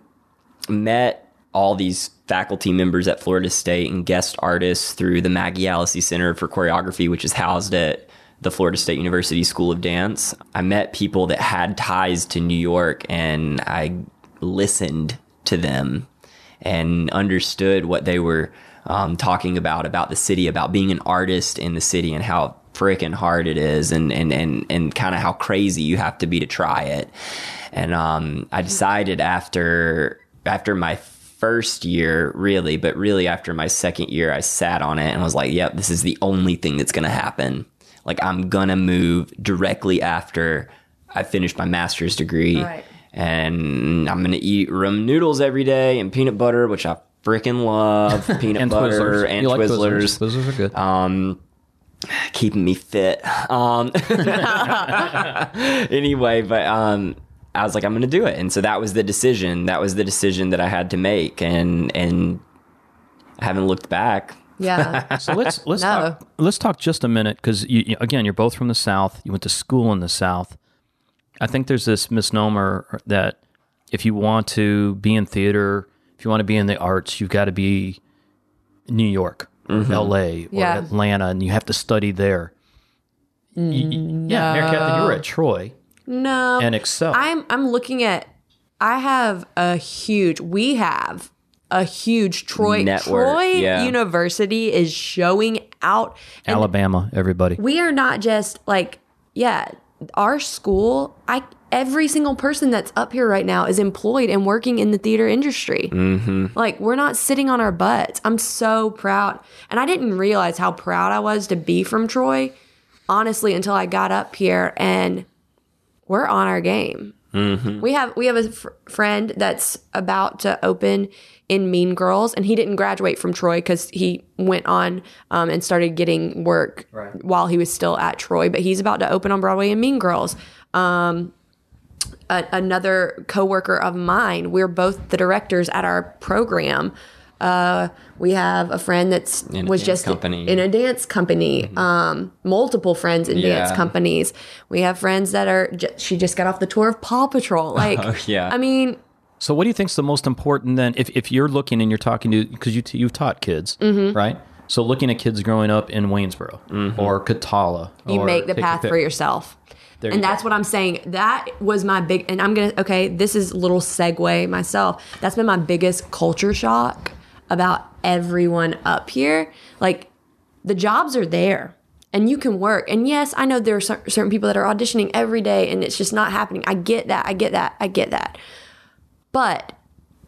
met all these faculty members at florida state and guest artists through the maggie Allesee center for choreography which is housed at the Florida State University School of Dance. I met people that had ties to New York and I listened to them and understood what they were um, talking about about the city, about being an artist in the city, and how freaking hard it is, and and and and kind of how crazy you have to be to try it. And um, I decided after after my first year, really, but really after my second year, I sat on it and was like, "Yep, this is the only thing that's gonna happen. Like I'm gonna move directly after I finished my master's degree." Right. and I'm gonna eat rum noodles every day and peanut butter, which I freaking love. <laughs> Peanut And butter Twizzlers. and You like Twizzlers. Twizzlers are good. Um, keeping me fit. Um, <laughs> anyway, but um, I was like, I'm gonna do it, and so that was the decision. That was the decision that I had to make, and and I haven't looked back. Yeah. So let's <laughs> let's No. talk, let's talk just a minute because you, you- again you're both from the South. You went to school in the South. I think there's this misnomer that if you want to be in theater, if you want to be in the arts, you've got to be New York, mm-hmm. L.A. or Yeah. Atlanta, and you have to study there. Y- y- Yeah, mm, Mary Catherine, you were at Troy no. and Excel. I'm I'm looking at I have a huge we have a huge Troy Network, Troy yeah. University is showing out Alabama, everybody. we are not just like yeah, our school I every single person that's up here right now is employed and working in the theater industry. Mm-hmm. Like we're not sitting on our butts. I'm so proud. And I didn't realize how proud I was to be from Troy honestly until I got up here and we're on our game. We have we have a fr- friend that's about to open in Mean Girls, and he didn't graduate from Troy because he went on um, and started getting work while he was still at Troy. But he's about to open on Broadway in Mean Girls. Um, a, another coworker of mine, we're both the directors at our program. Uh, we have a friend that's In a was just company. in a dance company. Um, multiple friends in dance companies. We have friends that are. J- she just got off the tour of Paw Patrol. <laughs> Like, Oh, yeah. I mean, So, what do you think's the most important then? If, if you're looking and you're talking to because you t- you've taught kids, Mm-hmm. right? So, looking at kids growing up in Waynesboro or Cataula, you or make the path for yourself. There and you go. that's what I'm saying. That was my big, and I'm gonna, okay, this is a little segue myself. That's been my biggest culture shock about everyone up here. Like, the jobs are there. and you can work. And yes, I know there are certain people that are auditioning every day and it's just not happening. I get that. I get that. I get that. But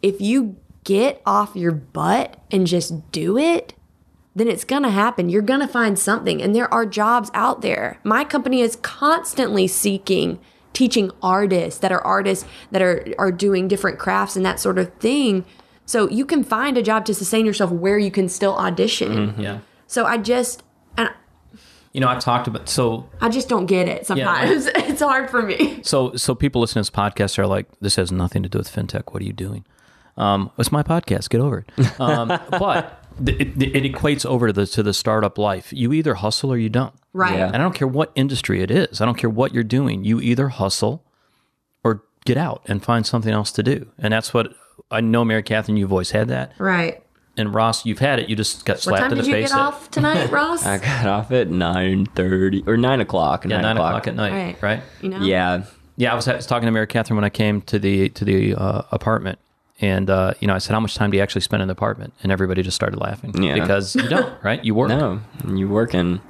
if you get off your butt and just do it, then it's going to happen. You're going to find something. And there are jobs out there. My company is constantly seeking teaching artists that are artists that are, are doing different crafts and that sort of thing. So you can find a job to sustain yourself where you can still audition. Yeah. So I just, and You know, I've talked about so I just don't get it sometimes. <laughs> it's hard for me. so so people listening to this podcast are like, this has nothing to do with fintech. What are you doing? Um, it's my podcast. Get over it. Um, <laughs> but it, it equates over to the to the startup life. You either hustle or you don't. Right. Yeah. And I don't care what industry it is. I don't care what you're doing. You either hustle or get out and find something else to do. And that's what I know, Mary Catherine. You've always had that. Right. And Ross, you've had it. You just got What slapped time in the face. did you face. get at- off tonight, Ross? <laughs> I got off at nine thirty or nine o'clock. Yeah, nine o'clock at night. Right. Right. you know? Yeah, Yeah, I was, I was talking to Mary Catherine when I came to the to the uh, apartment, and uh, you know, I said, "How much time do you actually spend in the apartment?" And everybody just started laughing Yeah. because you don't, <laughs> right? You work. no, you working.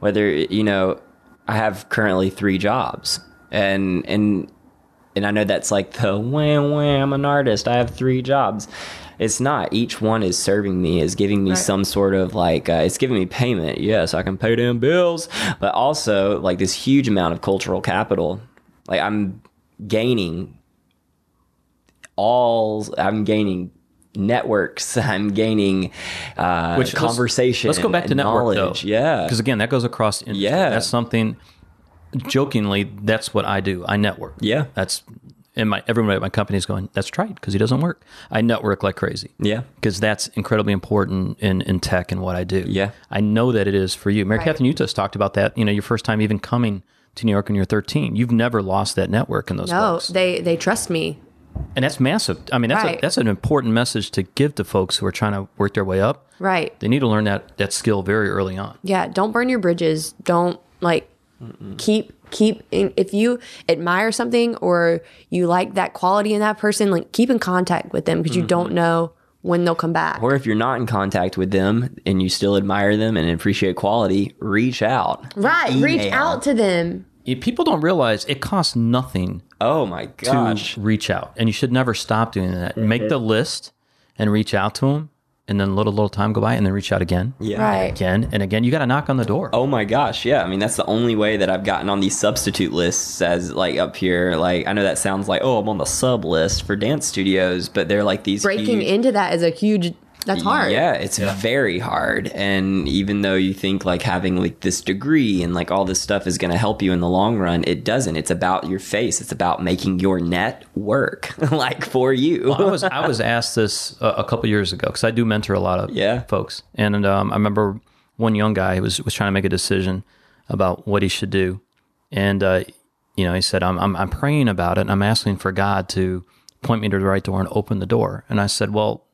Whether you know, I have currently three jobs, and and and I know that's like the wham wham. I'm an artist. I have three jobs. It's not. Each one is serving me, is giving me Right. some sort of like, uh, it's giving me payment. Yes, I can pay them bills, but also like this huge amount of cultural capital. Like I'm gaining all. I'm gaining networks. <laughs> I'm gaining uh, Which let's- conversation. Let's, go back to network knowledge. though, Yeah, because again, that goes across. Industry. Yeah. that's something. Jokingly, that's what I do. I network. Yeah. that's and my everyone at my company is going. That's trite because he doesn't work. I network like crazy. Yeah. because that's incredibly important in in tech and what I do. Yeah. I know that it is for you. Mary Right. Catherine, you just talked about that. You know, your first time even coming to New York when you're 13. You've never lost that network in those No, folks. they they trust me. And that's massive. I mean, that's a, that's an important message to give to folks who are trying to work their way up. Right. They need to learn that that skill very early on. Yeah, don't burn your bridges. Don't like keep keep in, if you admire something or you like that quality in that person, like keep in contact with them because you don't mm-hmm. know when they'll come back. Or if you're not in contact with them and you still admire them and appreciate quality, reach out. right, reach out to them. Yeah, People don't realize it costs nothing Oh my gosh! to reach out, and you should never stop doing that. Make the mm-hmm. list and reach out to them, and then let a little time go by, and then reach out again, Yeah. Right. again, and again. You got to knock on the door. Oh my gosh, yeah. I mean, that's the only way that I've gotten on these substitute lists as like up here. Like, I know that sounds like, oh, I'm on the sub list for dance studios, but they're like these Breaking huge- into that is a huge that's hard. Yeah, it's very hard. And even though you think like having like this degree and like all this stuff is going to help you in the long run, it doesn't. It's about your face. It's about making your net work <laughs> like for you. I was I was asked this a, a couple years ago because I do mentor a lot of Yeah. folks, and um, I remember one young guy was was trying to make a decision about what he should do, and uh, you know he said I'm, I'm I'm praying about it, and I'm asking for God to point me to the right door and open the door, and I said, well.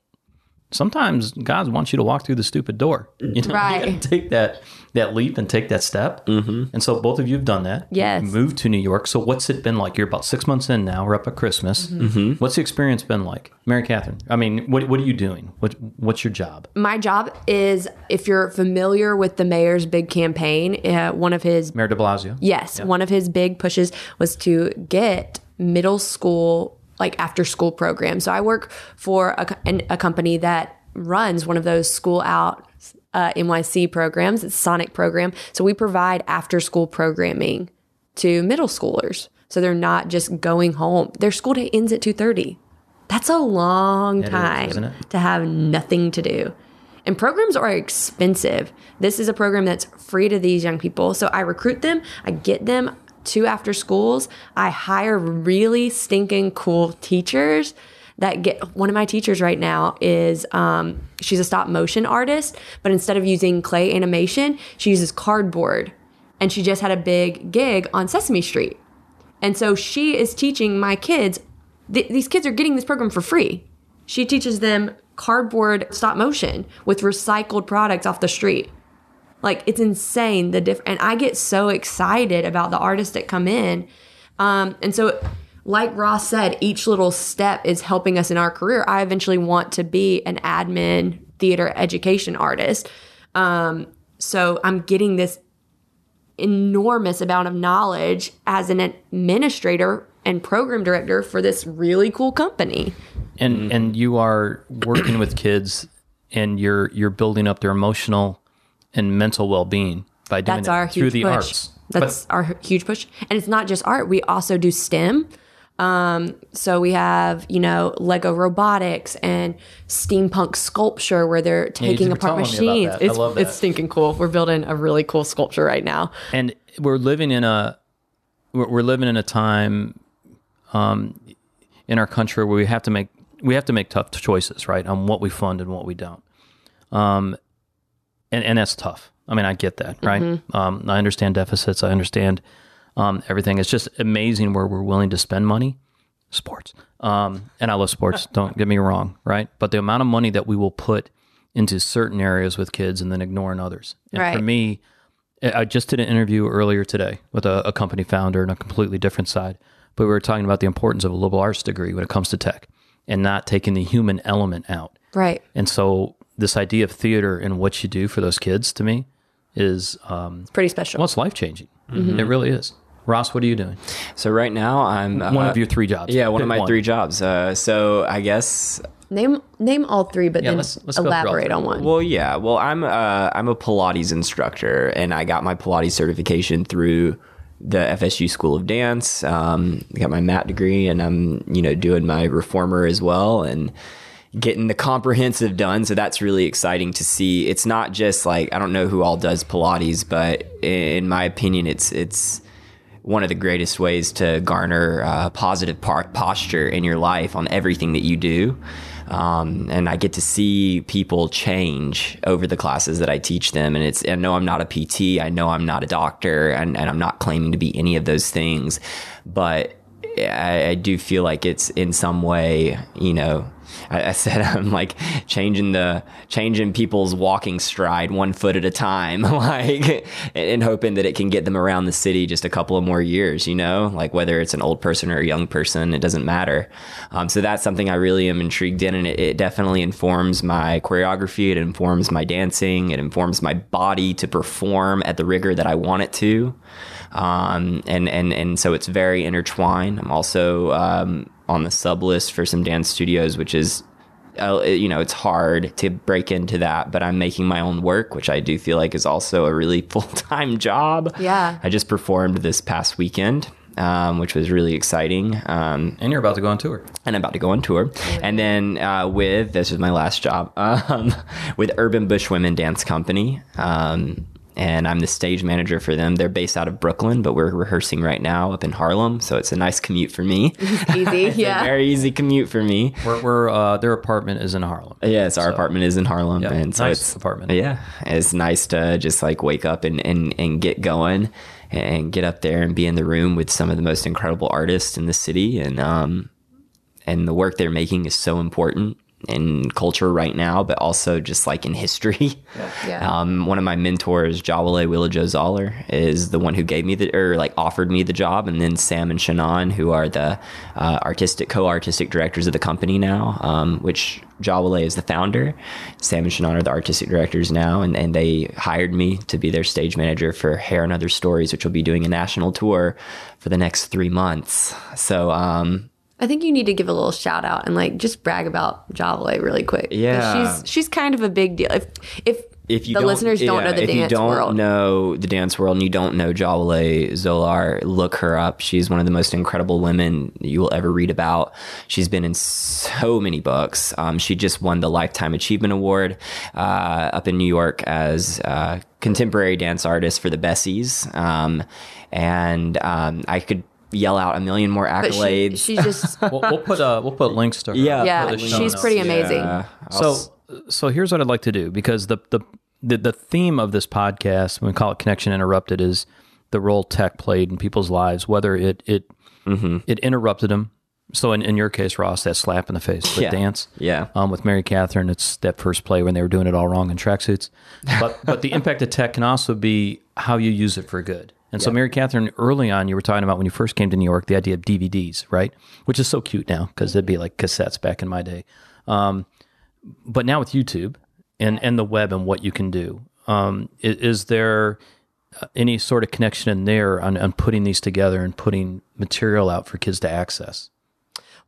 Sometimes God wants you to walk through the stupid door. You know, Right. you take that that leap and take that step. Mm-hmm. And so both of you have done that. Yes. You moved to New York. So what's it been like? You're about six months in now. We're up at Christmas. Mm-hmm. What's the experience been like, Mary Catherine? I mean, what what are you doing? What what's your job? My job is if you're familiar with the mayor's big campaign, uh, one of his Mayor De Blasio. Yes, one of his big pushes was to get middle school like after school programs. So I work for a, an- a company that runs one of those school out uh, NYC programs. It's SONYC program. So we provide after school programming to middle schoolers. So they're not just going home. Their school day ends at 2:30. That's a long is, time isn't to have nothing to do. And programs are expensive. This is a program that's free to these young people. So I recruit them, I get them to after schools, I hire really stinking cool teachers that get one of my teachers right now is um, she's a stop motion artist, but instead of using clay animation, she uses cardboard. And she just had a big gig on Sesame Street. And so she is teaching my kids, th- these kids are getting this program for free. She teaches them cardboard stop motion with recycled products off the street. Like it's insane the diff and I get so excited about the artists that come in. Um, and so like Ross said, each little step is helping us in our career. I eventually want to be an admin theater education artist. Um, so I'm getting this enormous amount of knowledge as an administrator and program director for this really cool company. and and you are working with kids and you're you're building up their emotional and mental well-being by doing That's it our through huge the push. arts That's our huge push. And it's not just art. We also do STEM. Um, so we have, you know, Lego robotics and steampunk sculpture where they're taking were apart telling me about machines. It's, it's stinking cool. We're building a really cool sculpture right now. and we're living in a we're, we're living in a time um, in our country where we have to make we have to make tough choices right on what we fund and what we don't um, and and that's tough. I mean i get that right? Um, i understand deficits. I understand um, everything. It's just amazing where we're willing to spend money. Sports. Um, and i love sports. <laughs> Don't get me wrong right? But the amount of money that we will put into certain areas with kids and then ignoring others. And for me I just did an interview earlier today with a, a company founder on a completely different side, but we were talking about the importance of a liberal arts degree when it comes to tech and not taking the human element out. Right. And so, this idea of theater and what you do for those kids to me is, um, It's pretty special. well, it's life changing. It really is. Ross, what are you doing? So right now I'm uh, One of your three jobs. Yeah, one Pick of my three jobs. Uh, so I guess name name all three, but then let's- let's go through all elaborate on one. Well, yeah. Well, I'm uh, I'm a Pilates instructor, and I got my Pilates certification through the FSU School of Dance. Um, I got my mat degree, and I'm you know doing my reformer as well, and getting the comprehensive done. So that's really exciting to see. It's not just like I don't know who all does Pilates, but in my opinion, it's it's one of the greatest ways to garner uh, positive par- posture in your life on everything that you do. Um, and I get to see people change over the classes that I teach them. And it's, I know I'm not a PT, I know I'm not a doctor, and, and I'm not claiming to be any of those things, but I, I do feel like it's in some way, you know, I, I said <laughs> I'm like changing the changing people's walking stride one foot at a time, <laughs> like and hoping that it can get them around the city just a couple of more years. You know, like whether it's an old person or a young person, it doesn't matter. Um, so that's something I really am intrigued in, and it, it definitely informs my choreography. It informs my dancing. It informs my body to perform at the rigor that I want it to um, and and and so it's very intertwined. I'm also um, on the sub list for some dance studios, which is. Uh, you know, it's hard to break into that, but I'm making my own work, which I do feel like is also a really <laughs> full time job. Yeah. I just performed this past weekend, um, which was really exciting. Um, And you're about to go on tour. and I'm about to go on tour. And then uh, with this is my last job <laughs> um, with Urban Bush Women Dance Company. Um, and I'm the stage manager for them. They're based out of Brooklyn, but we're rehearsing right now up in Harlem, so it's a nice commute for me. <laughs> Easy. <laughs> It's a yeah. very easy commute for me. We're, we're uh, their apartment is in Harlem. Yes, our apartment is in Harlem, Yeah, and so nice it's apartment. Yeah, it's nice to just like wake up and and and get going, and get up there and be in the room with some of the most incredible artists in the city, and um, and the work they're making is so important in culture right now, but also just like in history. <laughs> Yeah. Um, one of my mentors, Jawole Willa Jo Zollar, is the one who gave me the or like offered me the job, and then Sam and Chanon, who are the uh, artistic co-artistic directors of the company now, um, which Jawole is the founder. Sam and Chanon are the artistic directors now, and, and they hired me to be their stage manager for Hair and Other Stories, which will be doing a national tour for the next three months. So um, I think you need to give a little shout out and like just brag about Jawole really quick. Yeah. she's she's kind of a big deal. If if if you the don't, listeners don't yeah, know the if you dance don't world, know the dance world and you don't know Jawole Zollar, look her up. She's one of the most incredible women you will ever read about. She's been in so many books. Um, she just won the Lifetime Achievement Award uh, up in New York as uh, contemporary dance artist for the Bessies. Um, and um, I could yell out a million more but she, accolades. she's just <laughs> We'll, we'll put uh, we'll put links to her. yeah, Yeah, she's notes. pretty amazing. Yeah. So, so here's what I'd like to do because the the the, the theme of this podcast, we call it Connection Interrupted, is the role tech played in people's lives, whether it it Mm-hmm. it interrupted them. So in, in your case, Ross, that slap in the face, the Yeah. dance. Yeah. Um, with Mary Catherine, it's that first play when they were doing it all wrong in tracksuits. But but the impact of tech can also be how you use it for good. And so, Mary Catherine, early on, you were talking about when you first came to New York, the idea of DVDs, right? Which is so cute now because they'd be like cassettes back in my day. Um, but now with YouTube and, and the web and what you can do, um, is, is there uh, any sort of connection in there on, on putting these together and putting material out for kids to access?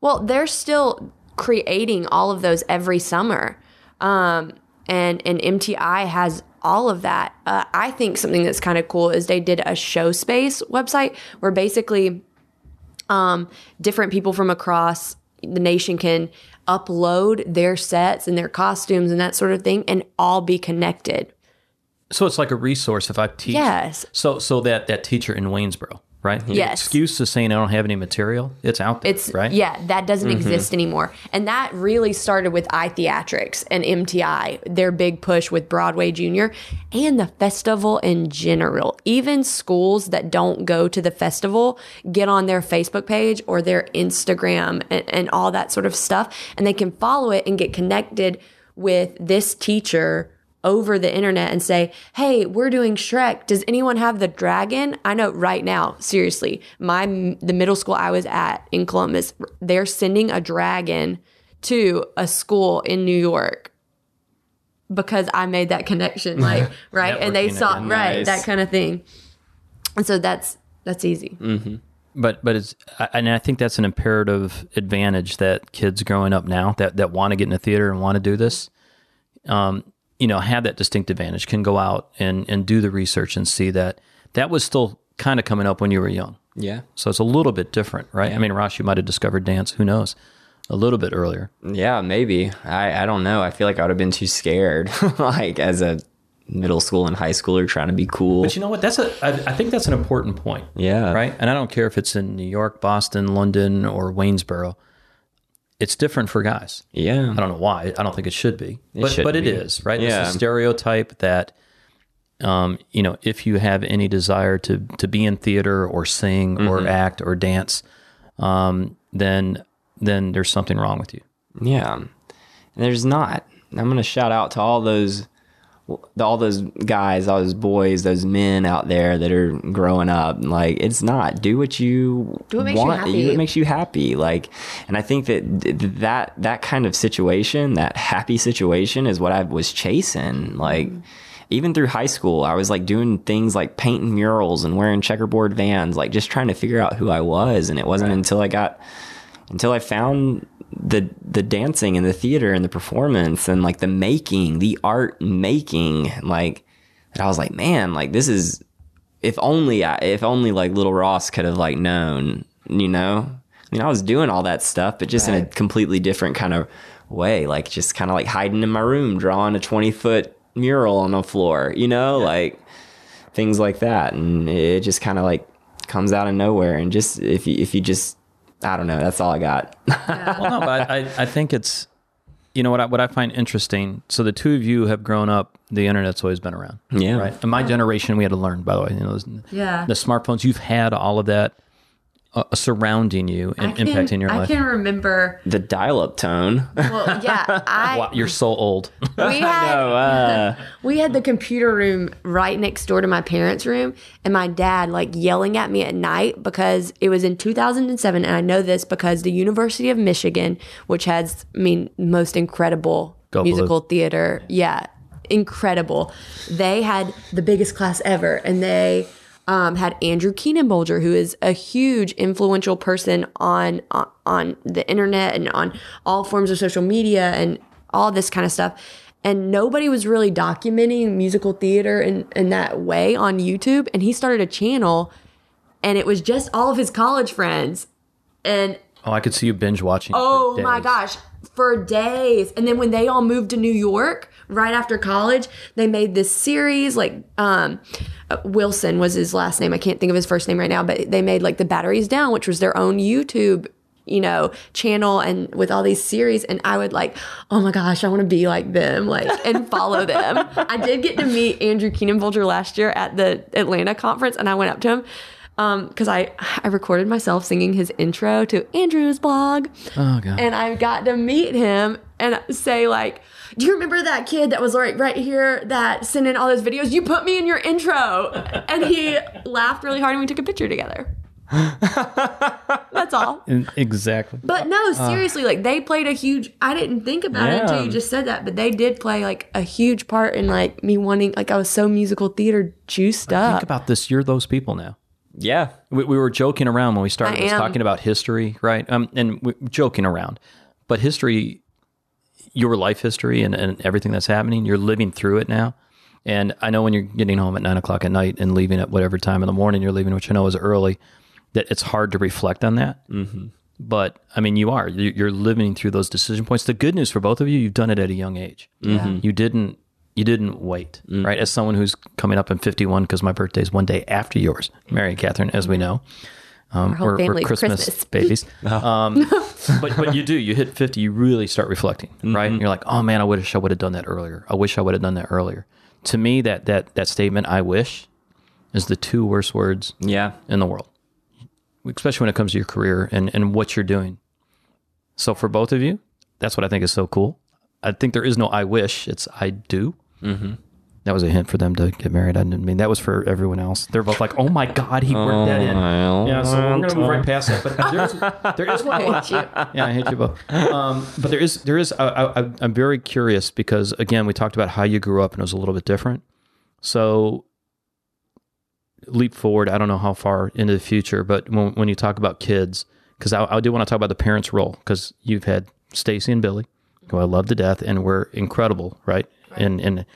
Well, they're still creating all of those every summer. Um, and, and MTI has all of that. Uh, I think something that's kind of cool is they did a show space website where basically um, different people from across the nation can upload their sets and their costumes and that sort of thing and all be connected. So it's like a resource if I teach. Yes. So so that that teacher in Waynesboro, right? The Yes. Excuse to saying I don't have any material. It's out there, It's right? yeah, that doesn't mm-hmm. exist anymore. And that really started with iTheatrics and MTI, their big push with Broadway Junior and the festival in general. Even schools that don't go to the festival get on their Facebook page or their Instagram and, and all that sort of stuff. And they can follow it and get connected with this teacher over the internet and say, "Hey, we're doing Shrek. Does anyone have the dragon?" I know right now, seriously, my the middle school I was at in Columbus, they're sending a dragon to a school in New York because I made that connection, <laughs> like right, and they saw right Nice. that kind of thing, and so that's that's easy. but but it's and I think that's an imperative advantage that kids growing up now that that want to get in the theater and want to do this, um, you know, have that distinct advantage can go out and and do the research and see that that was still kind of coming up when you were young. Yeah. So it's a little bit different, right? I mean, Ross, you might have discovered dance. Who knows? A little bit earlier. Yeah, maybe. I, I don't know. I feel like I would have been too scared, <laughs> like as a middle school and high schooler trying to be cool. But you know what? That's a. I, I think that's an important point. Yeah. Right. And I don't care if it's in New York, Boston, London, or Waynesboro. It's different for guys. yeah. I don't know why. I don't think it should be, but should but it be. is right. Yeah. It's a stereotype that, um, you know, if you have any desire to to be in theater or sing Mm-hmm. or act or dance, um, then then there's something wrong with you. Yeah. And there's not. I'm going to shout out to all those all those guys, all those boys, those men out there that are growing up. Like it's not. Do what you Do what makes you want. happy. What makes you happy. Like and I think that that that kind of situation, that happy situation is what I was chasing. Like mm-hmm. even through high school, I was like doing things like painting murals and wearing checkerboard vans, like just trying to figure out who I was. And it wasn't until I got until I found the the dancing and the theater and the performance and like the making, the art making, like that I was like, man, like this is if only I, if only like little Ross could have like known, you know. I mean, I was doing all that stuff, but just in a completely different kind of way, like just kind of like hiding in my room, drawing a twenty foot mural on the floor, you know, like things like that, and it just kind of like comes out of nowhere, and just if you if you just I don't know, that's all I got. well, no, but I, I think it's, you know, what I, what I find interesting. So the two of you have grown up. The internet's always been around. Yeah. Right. In my generation, we had to learn. By the way, you know, Yeah. the smartphones. You've had all of that uh, surrounding you and can- impacting your I life. I can remember. the dial up tone. Well, yeah, <laughs> I Wow, you're so old. <laughs> we had no, uh, <laughs> we had the computer room right next door to my parents' room, and my dad like yelling at me at night because it was in 2007, and I know this because the University of Michigan, which has, I mean, most incredible Go Blue. musical theater, yeah, incredible. They had the biggest class ever, and they. Um, had Andrew Keenan-Bolger, who is a huge influential person on, on on the internet and on all forms of social media and all this kind of stuff and nobody was really documenting musical theater in, in that way on YouTube. And he started a channel, and it was just all of his college friends. And Oh, I could see you binge watching. oh my gosh, for days. And then when they all moved to New York right after college, they made this series. Like um, uh, Wilson was his last name. I can't think of his first name right now, but they made like the Battery's Down, which was their own YouTube you know channel and with all these series and i would like oh my gosh i want to be like them like and follow them i did get to meet andrew keenan Bolger last year at the atlanta conference and i went up to him Um, because I I recorded myself singing his intro to Andrew's blog, Oh god. and I got to meet him and say like, "Do you remember that kid that was right right here that sent in all those videos? You put me in your intro." And he laughed really hard, and we took a picture together. <laughs> That's all. exactly. But no, uh. seriously, like they played a huge. I didn't think about it until you just said that, but they did play like a huge part in like me wanting. Like I was so musical theater juiced Think up. Think about this. You're those people now. Yeah. We, we were joking around when we started I was am. talking about history, right? Um, and we, joking around, but history, your life history and, and everything that's happening, you're living through it now. And I know when you're getting home at nine o'clock at night and leaving at whatever time in the morning you're leaving, which I know is early, that it's hard to reflect on that. Mm-hmm. But I mean, you are You- you're living through those decision points. The good news for both of you, you've done it at a young age. You didn't you didn't wait, right? As someone who's coming up in 51, because my birthday is one day after yours, Mary and Catherine, as we know. Um, whole we're, we're Christmas, Christmas. <laughs> babies. Um, <laughs> but but you do. You hit 50, you really start reflecting, right? And you're like, oh man, I wish I would have done that earlier. I wish I would have done that earlier. To me, that that that statement, I wish, is the two worst words Yeah. in the world, especially when it comes to your career and, and what you're doing. So for both of you, that's what I think is so cool. I think there is no I wish, it's I do. Mm-hmm. That was a hint for them to get married. I didn't mean that was for everyone else. They're both like, "Oh my god, he worked that in." Yeah, so we're gonna move right past that. But <laughs> there's, there is one. more- Yeah, I hate you both. Um, but there is, there is. I, I, I'm very curious because again, we talked about how you grew up and it was a little bit different. So leap forward. I don't know how far into the future, but when, when you talk about kids, because I, I do want to talk about the parents' role, because you've had Stacy and Billy, who I love to death, and were incredible, right? In in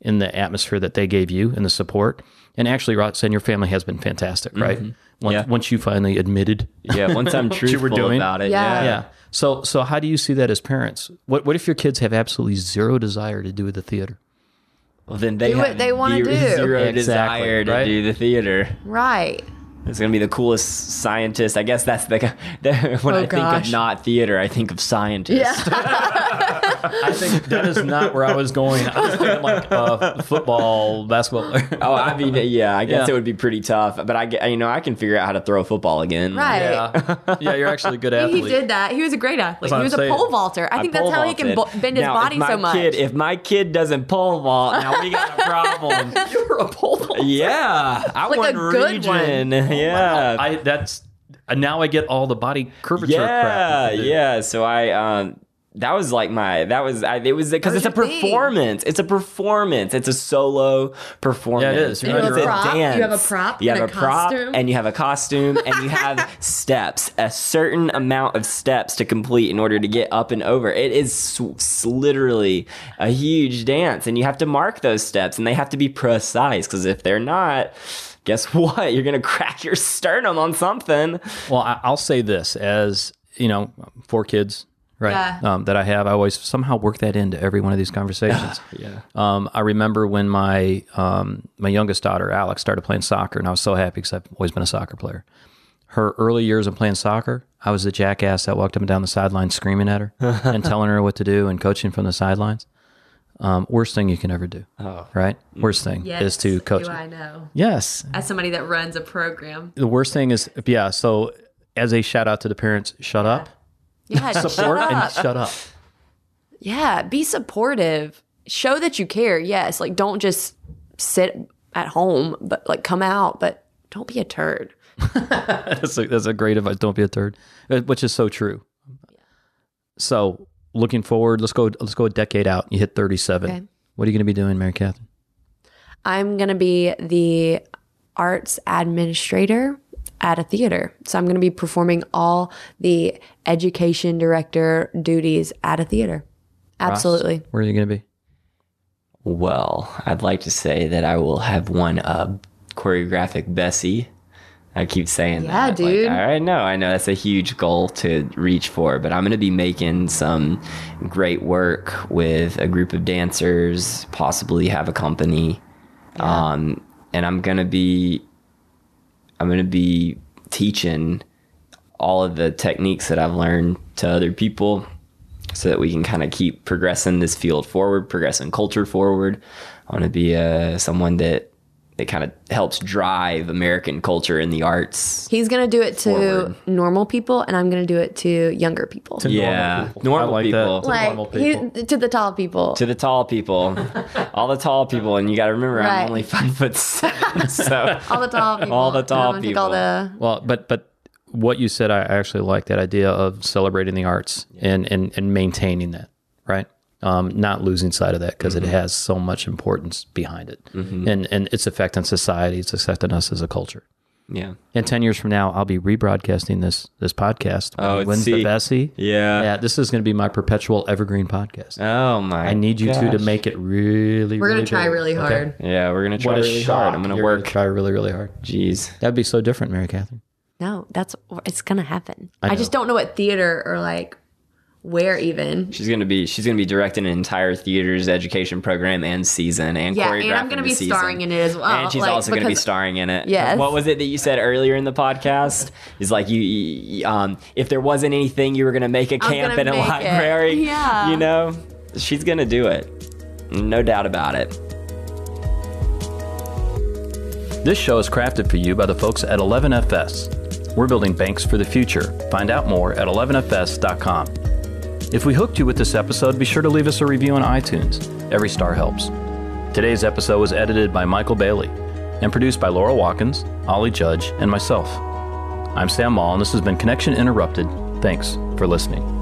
in the atmosphere that they gave you and the support. And actually, Roxanne, your family has been fantastic, mm-hmm. right? Once, Yeah. once you finally admitted, Yeah. Once I'm <laughs> What you were truthful doing? about it. Yeah. Yeah. yeah. So so how do you see that as parents? What what if your kids have absolutely zero desire to do the theater? Well, then they Do what they wanna do. Zero Exactly, desire to right? do the theater. right. It's gonna be the coolest scientist. I guess that's the, <laughs> the when Oh, I think of not theater, I think of scientist. <laughs> I think that is not where I was going. I was thinking like uh, football, basketball. <laughs> Oh, I mean, yeah, I guess Yeah. it would be pretty tough. But I, you know, I can figure out how to throw a football again. Right. yeah, yeah, you're actually a good athlete. He did that. He was a great athlete. He was I'm a pole vaulter. I think I that's pole how he can bo- bend his Now, body if my so much. Kid, if my kid doesn't pole vault, now we got a problem. You're a pole vaulter. yeah, I Like a won good region. Yeah, I that's now I get all the body curvature yeah, crap. that you do. yeah. So I, um, that was like my, that was, I, it was because it's a was your thing. performance. It's a performance. It's a solo performance. Yeah, it is. You're You have It's a prop, you have a prop You and have a a prop, costume. and you have a costume, and you have <laughs> steps. A certain amount of steps to complete in order to get up and over. It is s- s- literally a huge dance, and you have to mark those steps, and they have to be precise. Because if they're not, guess <laughs> what? You're gonna crack your sternum on something. Well, I, I'll say this as you know, four kids, right? Yeah. Um, that I have. I always somehow work that into every one of these conversations. <laughs> Yeah. Um, I remember when my um, my youngest daughter Alex started playing soccer, and I was so happy because I've always been a soccer player. Her early years of playing soccer, I was the jackass that walked up and down the sideline screaming at her <laughs> and telling her what to do and coaching from the sidelines. Um, worst thing you can ever do, right? Worst thing is to coach. Do I know? Yes, As somebody that runs a program. the worst thing is yeah. So as a shout out to the parents, shut up, Yeah, <laughs> support, shut and shut up. Yeah, be supportive. Show that you care. Yes, like don't just sit at home, but like come out, but don't be a turd. <laughs> That's a, that's a great advice. Don't be a turd, uh, which is so true. So looking forward, let's go. Let's go a decade out. You hit thirty seven. Okay. What are you going to be doing, Mary Catherine? I'm going to be the arts administrator at a theater. So I'm going to be performing all the education director duties at a theater. Absolutely. Where are you going to be? Well, I'd like to say that I will have one uh, choreographic Bessie. I keep saying Yeah, that. dude. Like, I know, I know that's a huge goal to reach for, but I'm going to be making some great work with a group of dancers, possibly have a company. Um, and I'm going to be I'm going to be teaching all of the techniques that I've learned to other people so that we can kind of keep progressing this field forward, progressing culture forward. I want to be uh, someone that that kind of helps drive American culture and the arts. He's gonna do it to Forward. normal people, and I'm gonna do it to younger people. To Yeah. normal people. Normal I like people. that. To like normal he, to the tall people. to the tall people, <laughs> all the tall people, and you got to remember Right. I'm only five foot seven, <laughs> so all the tall people. All the tall I'm gonna take All the Well, but but what you said, I actually like that idea of celebrating the arts and and and maintaining that, right? Um, not losing sight of that because Mm-hmm. it has so much importance behind it, and and its effect on society, its effect on us as a culture. yeah, And ten years from now, I'll be rebroadcasting this this podcast. when Oh, he wins see. the Bessie. yeah. Yeah, this is going to be my perpetual evergreen podcast. Oh my! I need you two to make it really. We're gonna really try big, really okay? hard. Yeah, we're gonna try What a really shock! hard. I'm gonna You're work. try really, really hard. Jeez. That'd be so different, Mary Catherine. No, that's it's gonna happen. I I, just don't know what theater or like where even. She's gonna be she's gonna be directing an entire theater's education program and season and Yeah, choreographing and I'm gonna be season. starring in it as well. And she's like, also gonna be starring in it. Yes. What was it that you said earlier in the podcast? Is like you, you um if there wasn't anything you were gonna make a camp in a make it. library. <laughs> Yeah. You know? She's gonna do it. No doubt about it. This show is crafted for you by the folks at 11FS. We're building banks for the future. Find out more at 11fs.com. If we hooked you with this episode, be sure to leave us a review on iTunes. Every star helps. Today's episode was edited by Michael Bailey and produced by Laura Watkins, Ollie Judge, and myself. I'm Sam Maule, and this has been Connection Interrupted. Thanks for listening.